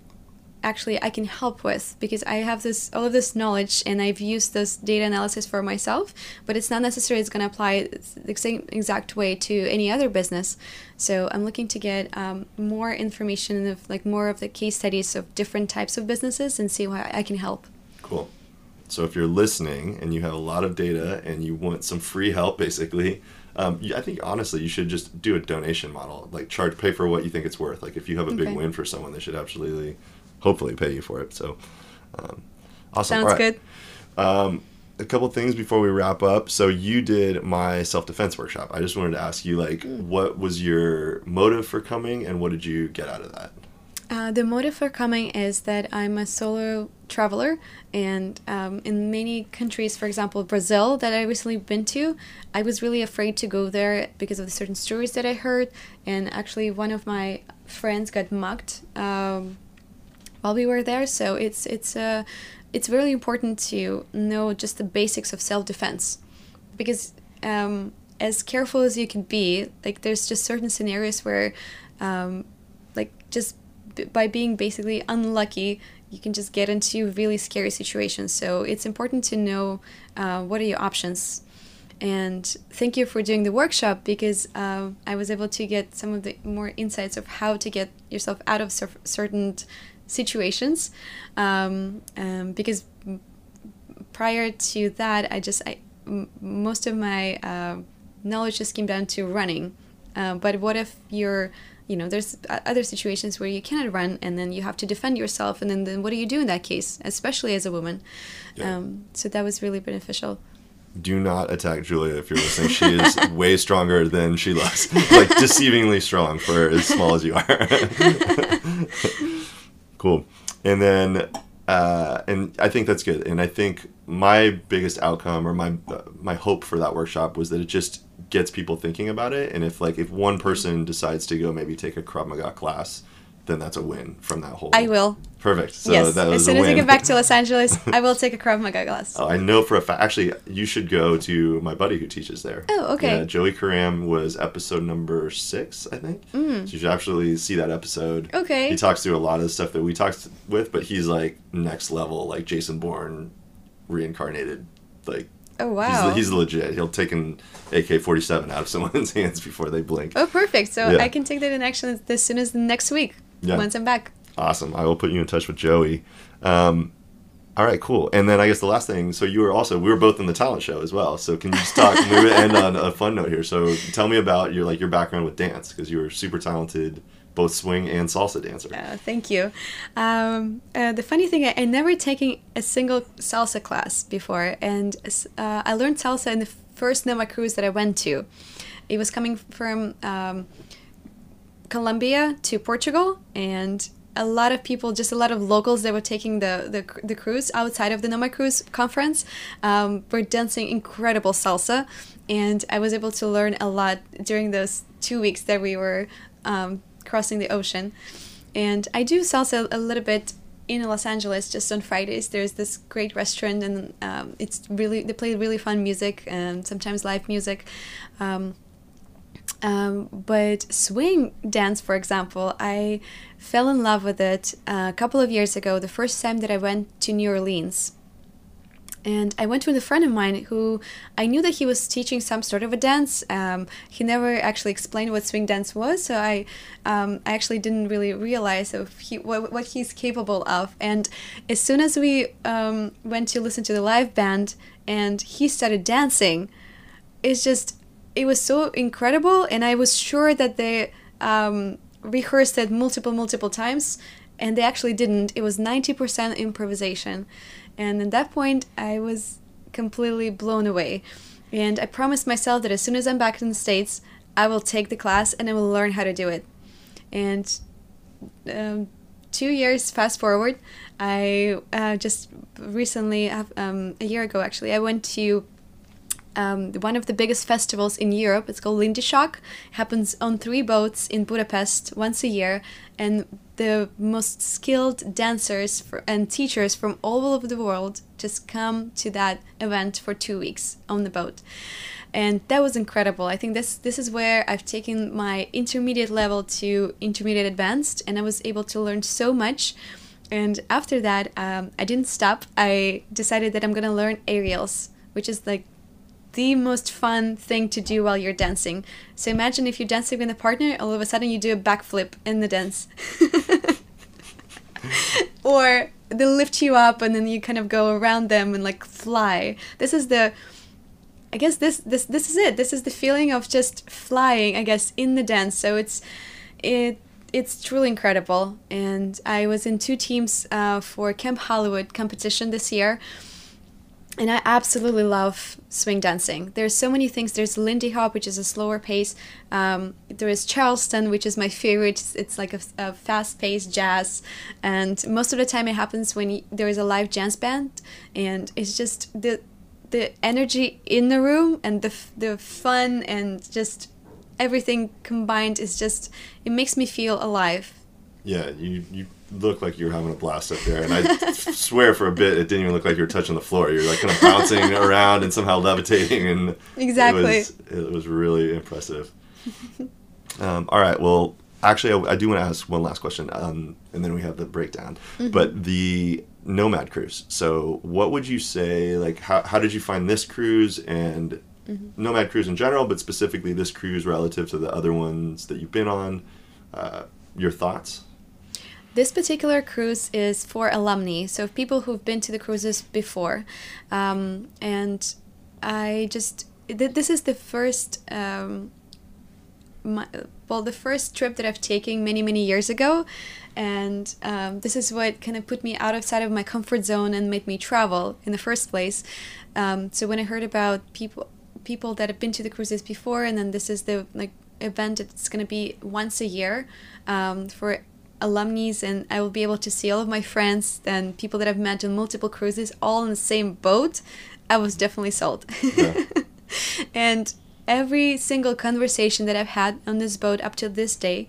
actually I can help with because I have this all of this knowledge and I've used this data analysis for myself, but it's not necessarily it's going to apply the same exact way to any other business. So I'm looking to get um, more information of like more of the case studies of different types of businesses and see how I can help.
Cool. So if you're listening and you have a lot of data and you want some free help, basically, um, I think honestly you should just do a donation model, like charge, pay for what you think it's worth. Like if you have a big
Okay.
win for someone, they should absolutely, hopefully, pay you for it. So, um, awesome.
Sounds
right.
good.
Um, a couple things before we wrap up. So you did my self defense workshop. I just wanted to ask you, like,
Hmm.
what was your motive for coming, and what did you get out of that?
Uh, the motive for coming is that I'm a solo traveler, and um, in many countries, for example, Brazil, that I recently been to, I was really afraid to go there because of the certain stories that I heard. And actually, one of my friends got mugged um, while we were there. So it's it's uh, it's really important to know just the basics of self defense, because um, as careful as you can be, like there's just certain scenarios where, um, like just by being basically unlucky, you can just get into really scary situations. So it's important to know uh, what are your options. And thank you for doing the workshop because uh, I was able to get some of the more insights of how to get yourself out of cer- certain situations. Um, um, because prior to that, I just most of my uh, knowledge just came down to running. Uh, but what if you're you know there's other situations where you cannot run and then you have to defend yourself and then, then what do you do in that case especially as a woman
Yeah.
um, so that was really beneficial
Do not attack Julia if you're listening. She is [laughs] way stronger than she looks. [laughs] Like deceivingly strong for as small as you are. [laughs] cool. And then, uh, and I think that's good. And I think my biggest outcome or my uh, my hope for that workshop was that it just gets people thinking about it. And if like if one person decides to go maybe take a Krav Maga class, then that's a win from that whole.
i will
Perfect. So
yes
that was
as soon as i get back to los angeles [laughs] i will take a krav maga class
Oh, I know for a fact. Actually, you should go to my buddy who teaches there.
Oh, okay.
Yeah, Joey Karam was episode number six, I think. So you should absolutely see that episode.
Mm. Okay.
He talks through a lot of the stuff that we talked with, but he's like next level, like Jason Bourne reincarnated. Like,
oh wow
he's, he's legit. He'll take an AK 47 out of [laughs] someone's hands before they blink.
oh perfect so
Yeah.
i can take that in action as soon as next week
Yeah.
once i'm back
Awesome. I will put you in touch with Joey. Um, all right, cool. And then I guess the last thing. So you were also we were both in the talent show as well. So can you just talk? [laughs] we would end on a fun note here. So tell me about your like your background with dance because you were super talented, both swing and salsa dancer.
Uh, thank you. Um, uh, the funny thing, I, I never taken a single salsa class before, and uh, I learned salsa in the first Nomad cruise that I went to. It was coming from um, Colombia to Portugal, and a lot of people, just a lot of locals that were taking the the, the cruise outside of the Nomad Cruise conference, um, were dancing incredible salsa, and I was able to learn a lot during those two weeks that we were um, crossing the ocean. And I do salsa a little bit in Los Angeles just on Fridays. There's this great restaurant, and um, it's really they play really fun music and sometimes live music. Um, um, but swing dance, for example, I fell in love with it a couple of years ago. The first time that I went to New Orleans, and I went with a friend of mine who I knew that he was teaching some sort of a dance. Um, he never actually explained what swing dance was, so I, um, I actually didn't really realize of he, what, what he's capable of. And as soon as we um, went to listen to the live band and he started dancing, it's just it was so incredible, and I was sure that they um, rehearsed it multiple multiple times, and they actually didn't. It was ninety percent improvisation and at that point, I was completely blown away. And I promised myself that as soon as I'm back in the States, I will take the class and I will learn how to do it. And um, two years fast forward, I uh, just recently, um, a year ago actually, I went to um, one of the biggest festivals in Europe. It's called Lindy Shock. It happens on three boats in Budapest once a year, and the most skilled dancers for, and teachers from all over the world just come to that event for two weeks on the boat. And that was incredible. I think this this is where i've taken my intermediate level to intermediate advanced and i was able to learn so much. And after that um, i didn't stop. I decided that i'm going to learn aerials which is like the most fun thing to do while you're dancing. So imagine if you're dancing with a partner, all of a sudden you do a backflip in the dance. [laughs] or they lift you up and then you kind of go around them and like fly. This is the I guess this this this is it. This is the feeling of just flying, I guess, in the dance. So it's it it's truly incredible. And I was in two teams uh, for Camp Hollywood competition this year and I absolutely love swing dancing. There's so many things. There's Lindy Hop, which is a slower pace. Um, there is Charleston, which is my [laughs] favorite. It's like a, a fast-paced jazz, and most of the time it happens when there is a live jazz band, and it's just the the energy in the room and the the fun and just everything combined is just it makes me feel alive.
Yeah, you you look like you were having a blast up there. And I [laughs] swear for a bit, it didn't even look like you were touching the floor. You were like kind of bouncing [laughs] around and somehow levitating. And
exactly,
it was, it was really impressive. Um, all right, well, actually, I, I do want to ask one last question, um, and then we have the breakdown. Mm-hmm. But the Nomad cruise. So, what would you say? Like, how how did you find this cruise and mm-hmm. Nomad cruise in general, but specifically this cruise relative to the other ones that you've been on? Uh, your thoughts?
This particular cruise is for alumni, so people who've been to the cruises before. Um, and I just, th- this is the first, um, my, well, the first trip that I've taken many, many years ago. And um, this is what kind of put me out of outside of my comfort zone and made me travel in the first place. Um, so when I heard about people, people that have been to the cruises before, and then this is the like event that's going to be once a year um, for alumni and I will be able to see all of my friends and people that I've met on multiple cruises all in the same boat, I was definitely sold. Yeah. [laughs] and every single conversation that I've had on this boat up to this day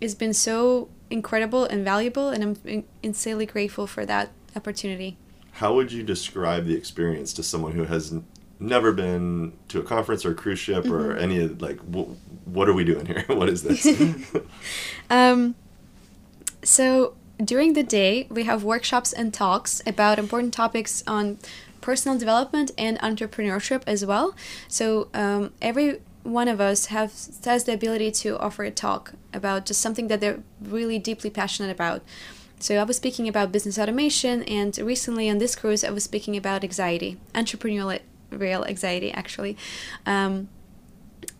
has been so incredible and valuable, and I'm insanely grateful for that opportunity.
How would you describe the experience to someone who has never been to a conference or a cruise ship mm-hmm. or any of like wh- what are we doing here? [laughs] what is this? [laughs]
um, so during the day, we have workshops and talks about important topics on personal development and entrepreneurship as well. So um, every one of us has, has the ability to offer a talk about just something that they're really deeply passionate about. So I was speaking about business automation, and recently on this cruise, I was speaking about anxiety, entrepreneurial real anxiety, actually. Um,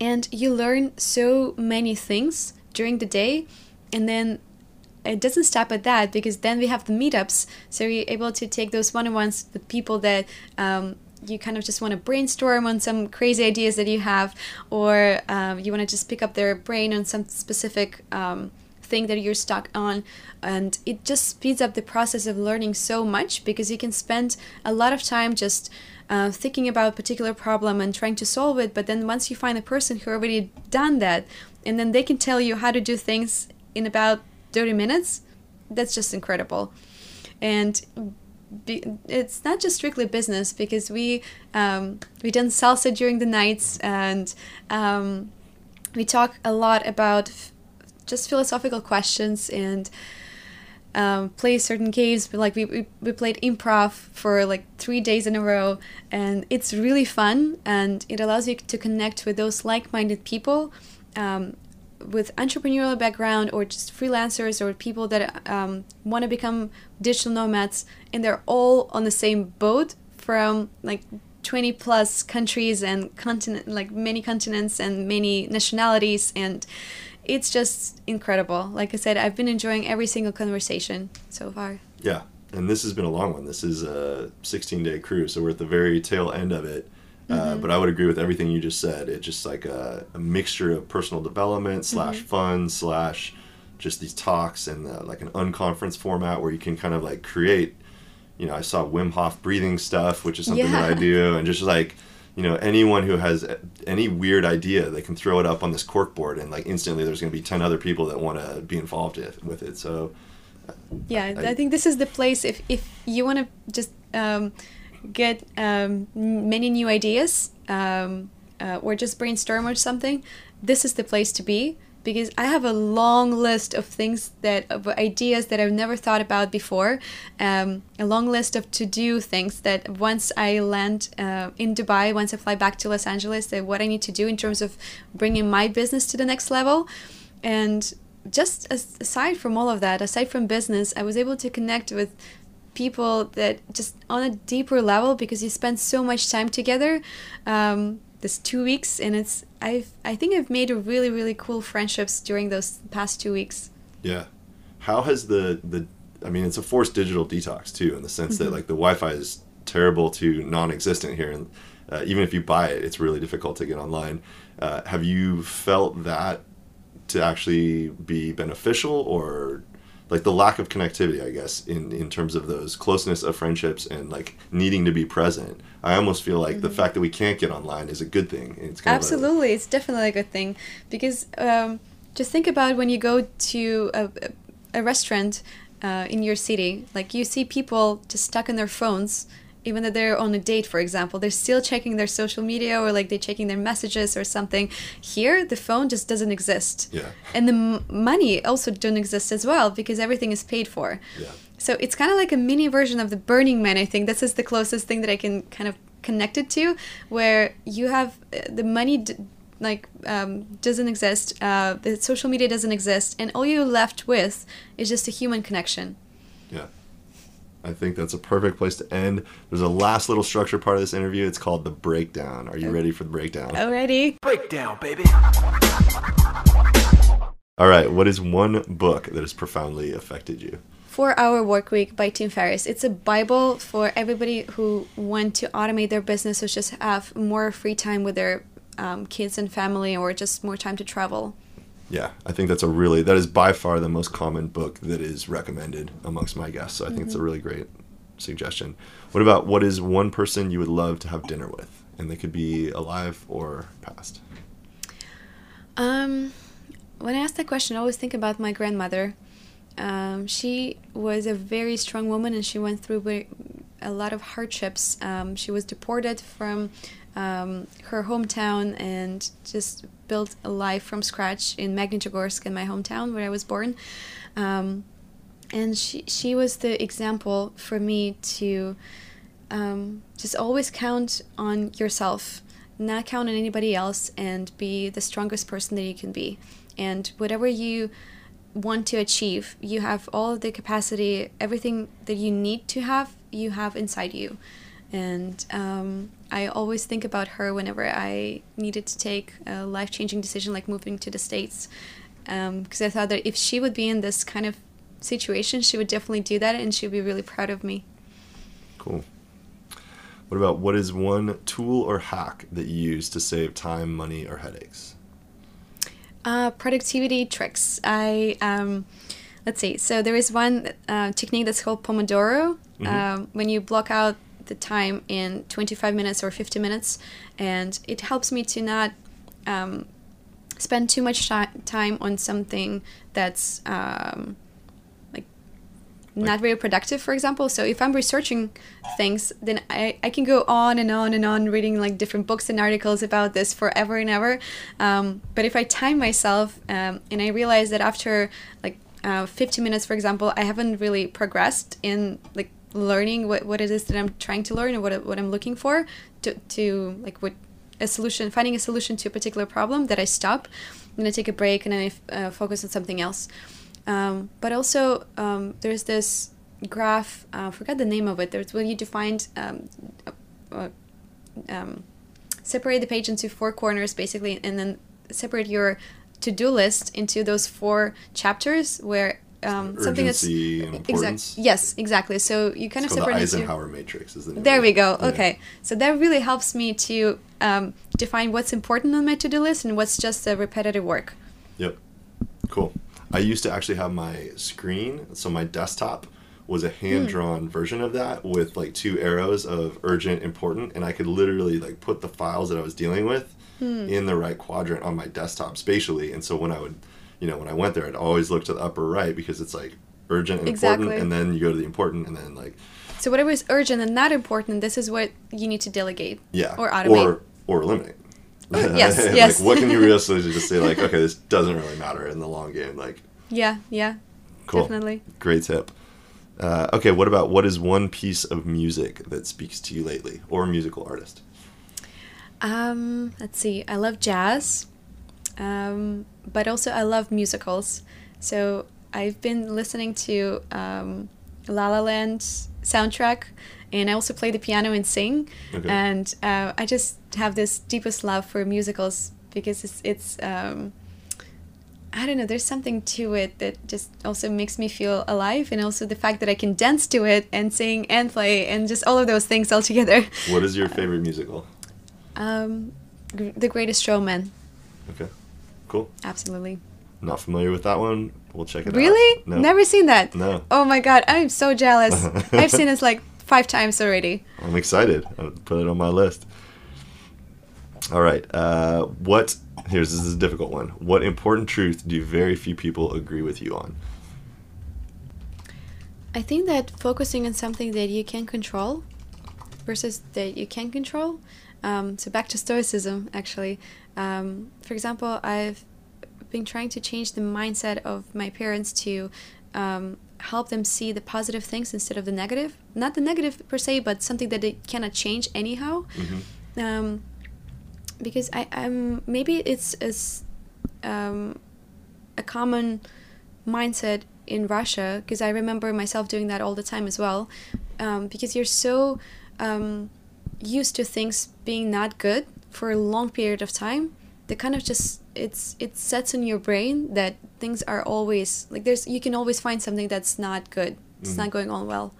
and you learn so many things during the day, and then it doesn't stop at that because then we have the meetups. So you're able to take those one-on-ones with people that um, you kind of just want to brainstorm on some crazy ideas that you have or um, you want to just pick up their brain on some specific um, thing that you're stuck on. And it just speeds up the process of learning so much because you can spend a lot of time just uh, thinking about a particular problem and trying to solve it. But then once you find a person who already done that and then they can tell you how to do things in about 30 minutes? That's just incredible. And be, it's not just strictly business because we um, we done salsa during the nights and um, we talk a lot about f- just philosophical questions and um, play certain games. Like we, we, we played improv for like three days in a row and it's really fun and it allows you to connect with those like-minded people um, with entrepreneurial background or just freelancers or people that um, want to become digital nomads and they're all on the same boat from like 20 plus countries and continent like many continents and many nationalities and it's just incredible. Like i said i've been enjoying every single conversation so far.
Yeah and this has been a long one. This is a 16 day cruise so we're at the very tail end of it uh, but I would agree with everything you just said. It's just like a, a mixture of personal development slash mm-hmm. fun slash just these talks and uh, like an unconference format where you can kind of like create. You know, I saw Wim Hof breathing stuff, which is something yeah. that I do, and just like you know anyone who has any weird idea they can throw it up on this cork board and like instantly there's going to be 10 other people that want to be involved with it so
yeah I, I, think this is the place if if you want to just um, get um, many new ideas um, uh, or just brainstorm or something, this is the place to be. Because I have a long list of things that of ideas that I've never thought about before, um, a long list of to do things that once I land uh, in Dubai, once I fly back to Los Angeles, that what I need to do in terms of bringing my business to the next level, and just as, aside from all of that, aside from business, I was able to connect with people that just on a deeper level because you spend so much time together um, this two weeks and it's i've i think i've made a really really cool friendships during those past two weeks.
Yeah. How has the the i mean it's a forced digital detox too in the sense mm-hmm. that like the wi-fi is terrible to non-existent here and uh, even if you buy it it's really difficult to get online. Uh, have you felt that to actually be beneficial or like the lack of connectivity, I guess, in in terms of those closeness of friendships and like needing to be present. I almost feel like mm-hmm. the fact that we can't get online is a good thing.
It's absolutely, a, it's definitely a good thing because um, just think about when you go to a, a restaurant uh, in your city, like you see people just stuck in their phones even though they're on a date for example they're still checking their social media or like they're checking their messages or something. Here the phone just doesn't exist.
Yeah.
And the money also don't exist as well because everything is paid for.
Yeah.
So it's kind of like a mini version of the burning man i think. This is the closest thing that i can kind of connect it to where you have uh, the money d- like um, doesn't exist uh, the social media doesn't exist and all you're left with is just a human connection.
Yeah I think that's a perfect place to end. There's a last little structure part of this interview. It's called the breakdown. Are you ready for the breakdown?
Oh, ready.
Breakdown, baby.
All right. What is one book that has profoundly affected you?
Four Hour Work Week by Tim Ferriss. It's a Bible for everybody who want to automate their business or just have more free time with their um, kids and family or just more time to travel.
Yeah, I think that's a really that is by far the most common book that is recommended amongst my guests. So I think mm-hmm. it's a mm-hmm. really great suggestion. What about what is one person you would love to have dinner with, and they could be alive or past?
Um, when I ask that question, I always think about my grandmother. Um, she was a very strong woman, and she went through a lot of hardships. Um, she was deported from um, her hometown and just built a life from scratch in Magnitogorsk in my hometown where I was born. Um, and she, she was the example for me to um, just always count on yourself, not count on anybody else, and be the strongest person that you can be. And whatever you want to achieve, you have all the capacity, everything that you need to have, you have inside you. And um, I always think about her whenever I needed to take a life changing decision like moving to the States. Because um, I thought that if she would be in this kind of situation, she would definitely do that and she would be really proud of me.
Cool. What about what is one tool or hack that you use to save time, money, or headaches?
Uh, productivity tricks. I um, let's see. So there is one uh, technique that's called Pomodoro. Um, when you block out the time in 25 minutes or 50 minutes, and it helps me to not um, spend too much time on something that's um, like not very productive for example. So if i'm researching things then I, I can go on and on and on reading like different books and articles about this forever and ever. Um, but if i time myself um, and i realize that after like uh, 50 minutes for example i haven't really progressed in like learning what, what it is that i'm trying to learn and what, what i'm looking for to, to like what a solution finding a solution to a particular problem that i stop going to take a break and i uh, focus on something else. Um, but also um, there's this graph uh, i forgot the name of it there's when you defined um, uh, um, separate the page into four corners basically and then separate your to-do list into those four chapters where um, something that's
Urgency and importance.
exact yes exactly so you kind
It's
of
called the
separate into
Eisenhower matrix. Is the
there we go.
Yeah.
Okay. So that really helps me to um, define what's important on my to do list and what's just the repetitive work.
Yep. Cool. I used to actually have my screen, so my desktop was a hand drawn version of that with like two arrows of urgent, important, and I could literally like put the files that I was dealing with in the right quadrant on my desktop spatially. And so when I would, you know, when I went there, I'd always look to the upper right because it's like urgent and
Exactly.
important, and then you go to the important, and then like
So whatever is urgent and not important, this is what you need to delegate.
yeah,
Or automate.
or or eliminate. [laughs]
yes,
like,
yes.
what can you [laughs] realistically just say like, okay, this doesn't really matter in the long game, like.
yeah, yeah,
Cool.
definitely.
Great tip. Uh, okay, what about what is one piece of music that speaks to you lately, or a musical artist?
Um, let's see. I love jazz, um, but also I love musicals. So I've been listening to um, La La Land soundtrack, and I also play the piano and sing.
Okay.
And uh, I just have this deepest love for musicals because it's it's. Um, I don't know. There's something to it that just also makes me feel alive, and also the fact that I can dance to it and sing and play and just all of those things all together.
What is your [laughs] favorite musical?
Um, The Greatest Showman.
Okay, cool.
Absolutely.
Not familiar with that one. We'll check it out.
Really?
No.
Never seen that.
No.
Oh my god, I'm so jealous. [laughs] I've seen this like five times already.
I'm excited. I'll put it on my list. All right. Uh, what? Here's this is a difficult one. What important truth do very few people agree with you on?
I think that focusing on something that you can control versus that you can't control. Um, so back to stoicism, actually. Um, for example, I've been trying to change the mindset of my parents to um, help them see the positive things instead of the negative. Not the negative per se, but something that they cannot change anyhow. Um, because I, I'm maybe it's as um, a common mindset in Russia because I remember myself doing that all the time as well. Um, because you're so um, used to things being not good for a long period of time, they kind of just it's it sets in your brain that things are always like there's you can always find something that's not good. It's not going on well.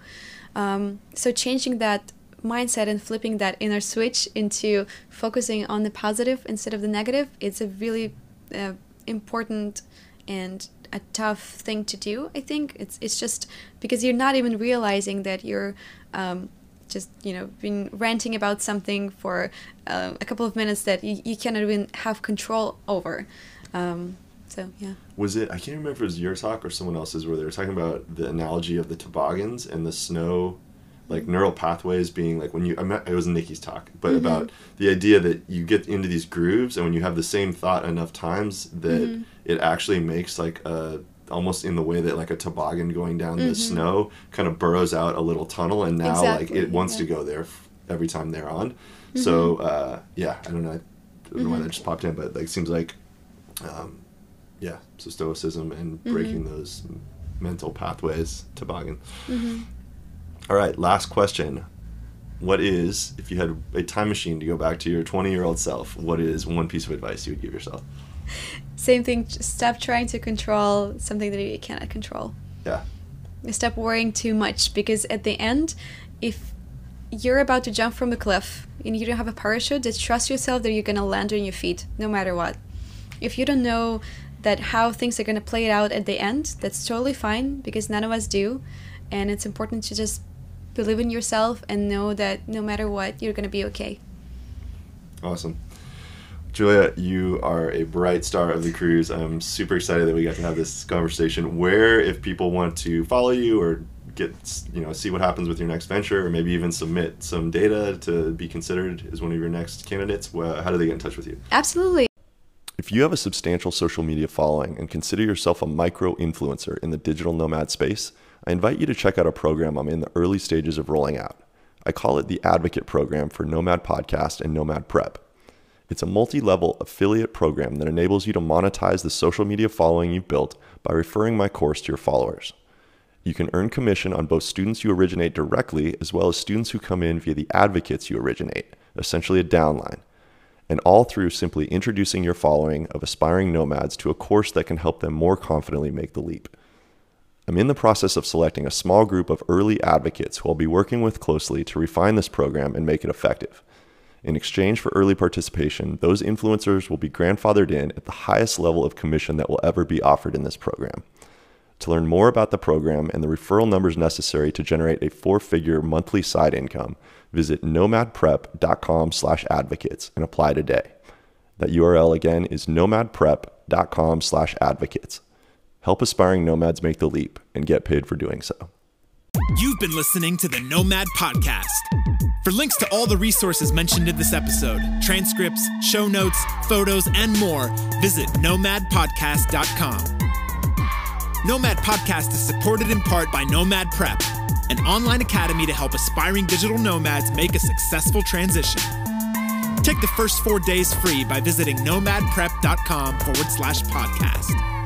Um, so changing that mindset and flipping that inner switch into focusing on the positive instead of the negative, it's a really uh, important and a tough thing to do. I think it's it's just because you're not even realizing that you're um, just you know been ranting about something for uh, a couple of minutes that you, you cannot even have control over. Um, so yeah.
Was it? I can't remember if it was your talk or someone else's where they were talking about the analogy of the toboggans and the snow, like neural pathways being like when you. I met, it was Nikki's talk, but about the idea that you get into these grooves and when you have the same thought enough times that it actually makes like a almost in the way that like a toboggan going down the mm-hmm. snow kind of burrows out a little tunnel and now like it wants to go there f- every time they're on. So mm-hmm. uh, yeah, I don't know. I don't know why that mm-hmm. just popped in, but like seems like um, yeah, so stoicism and breaking those mental pathways, toboggan. All right, last question. What is, if you had a time machine to go back to your 20 year old self, what is one piece of advice you would give yourself? [laughs]
Same thing. Stop trying to control something that you cannot control.
Yeah.
Stop worrying too much because at the end, if you're about to jump from a cliff and you don't have a parachute, just trust yourself that you're gonna land on your feet no matter what. if you don't know that how things are going to play it out at the end, that's totally fine because none of us do. And it's important to just believe in yourself and know that no matter what, you're going to be okay.
Awesome. Julia, you are a bright star of the cruise. I'm super excited that we got to have this conversation. Where, if people want to follow you or get, you know, see what happens with your next venture, or maybe even submit some data to be considered as one of your next candidates, well, how do they get in touch with you?
Absolutely.
If you have a substantial social media following and consider yourself a micro influencer in the digital nomad space, I invite you to check out a program I'm in the early stages of rolling out. I call it the Advocate Program for Nomad Podcast and Nomad Prep. It's a multi level affiliate program that enables you to monetize the social media following you've built by referring my course to your followers. You can earn commission on both students you originate directly as well as students who come in via the advocates you originate, essentially a downline, and all through simply introducing your following of aspiring nomads to a course that can help them more confidently make the leap. I'm in the process of selecting a small group of early advocates who I'll be working with closely to refine this program and make it effective. In exchange for early participation, those influencers will be grandfathered in at the highest level of commission that will ever be offered in this program. To learn more about the program and the referral numbers necessary to generate a four-figure monthly side income, visit nomadprep.com/advocates and apply today. That URL again is nomadprep.com/advocates. Help aspiring nomads make the leap and get paid for doing so.
You've been listening to the Nomad Podcast. For links to all the resources mentioned in this episode, transcripts, show notes, photos, and more, visit nomadpodcast.com. Nomad Podcast is supported in part by Nomad Prep, an online academy to help aspiring digital nomads make a successful transition. Take the first four days free by visiting nomadprep.com forward slash podcast.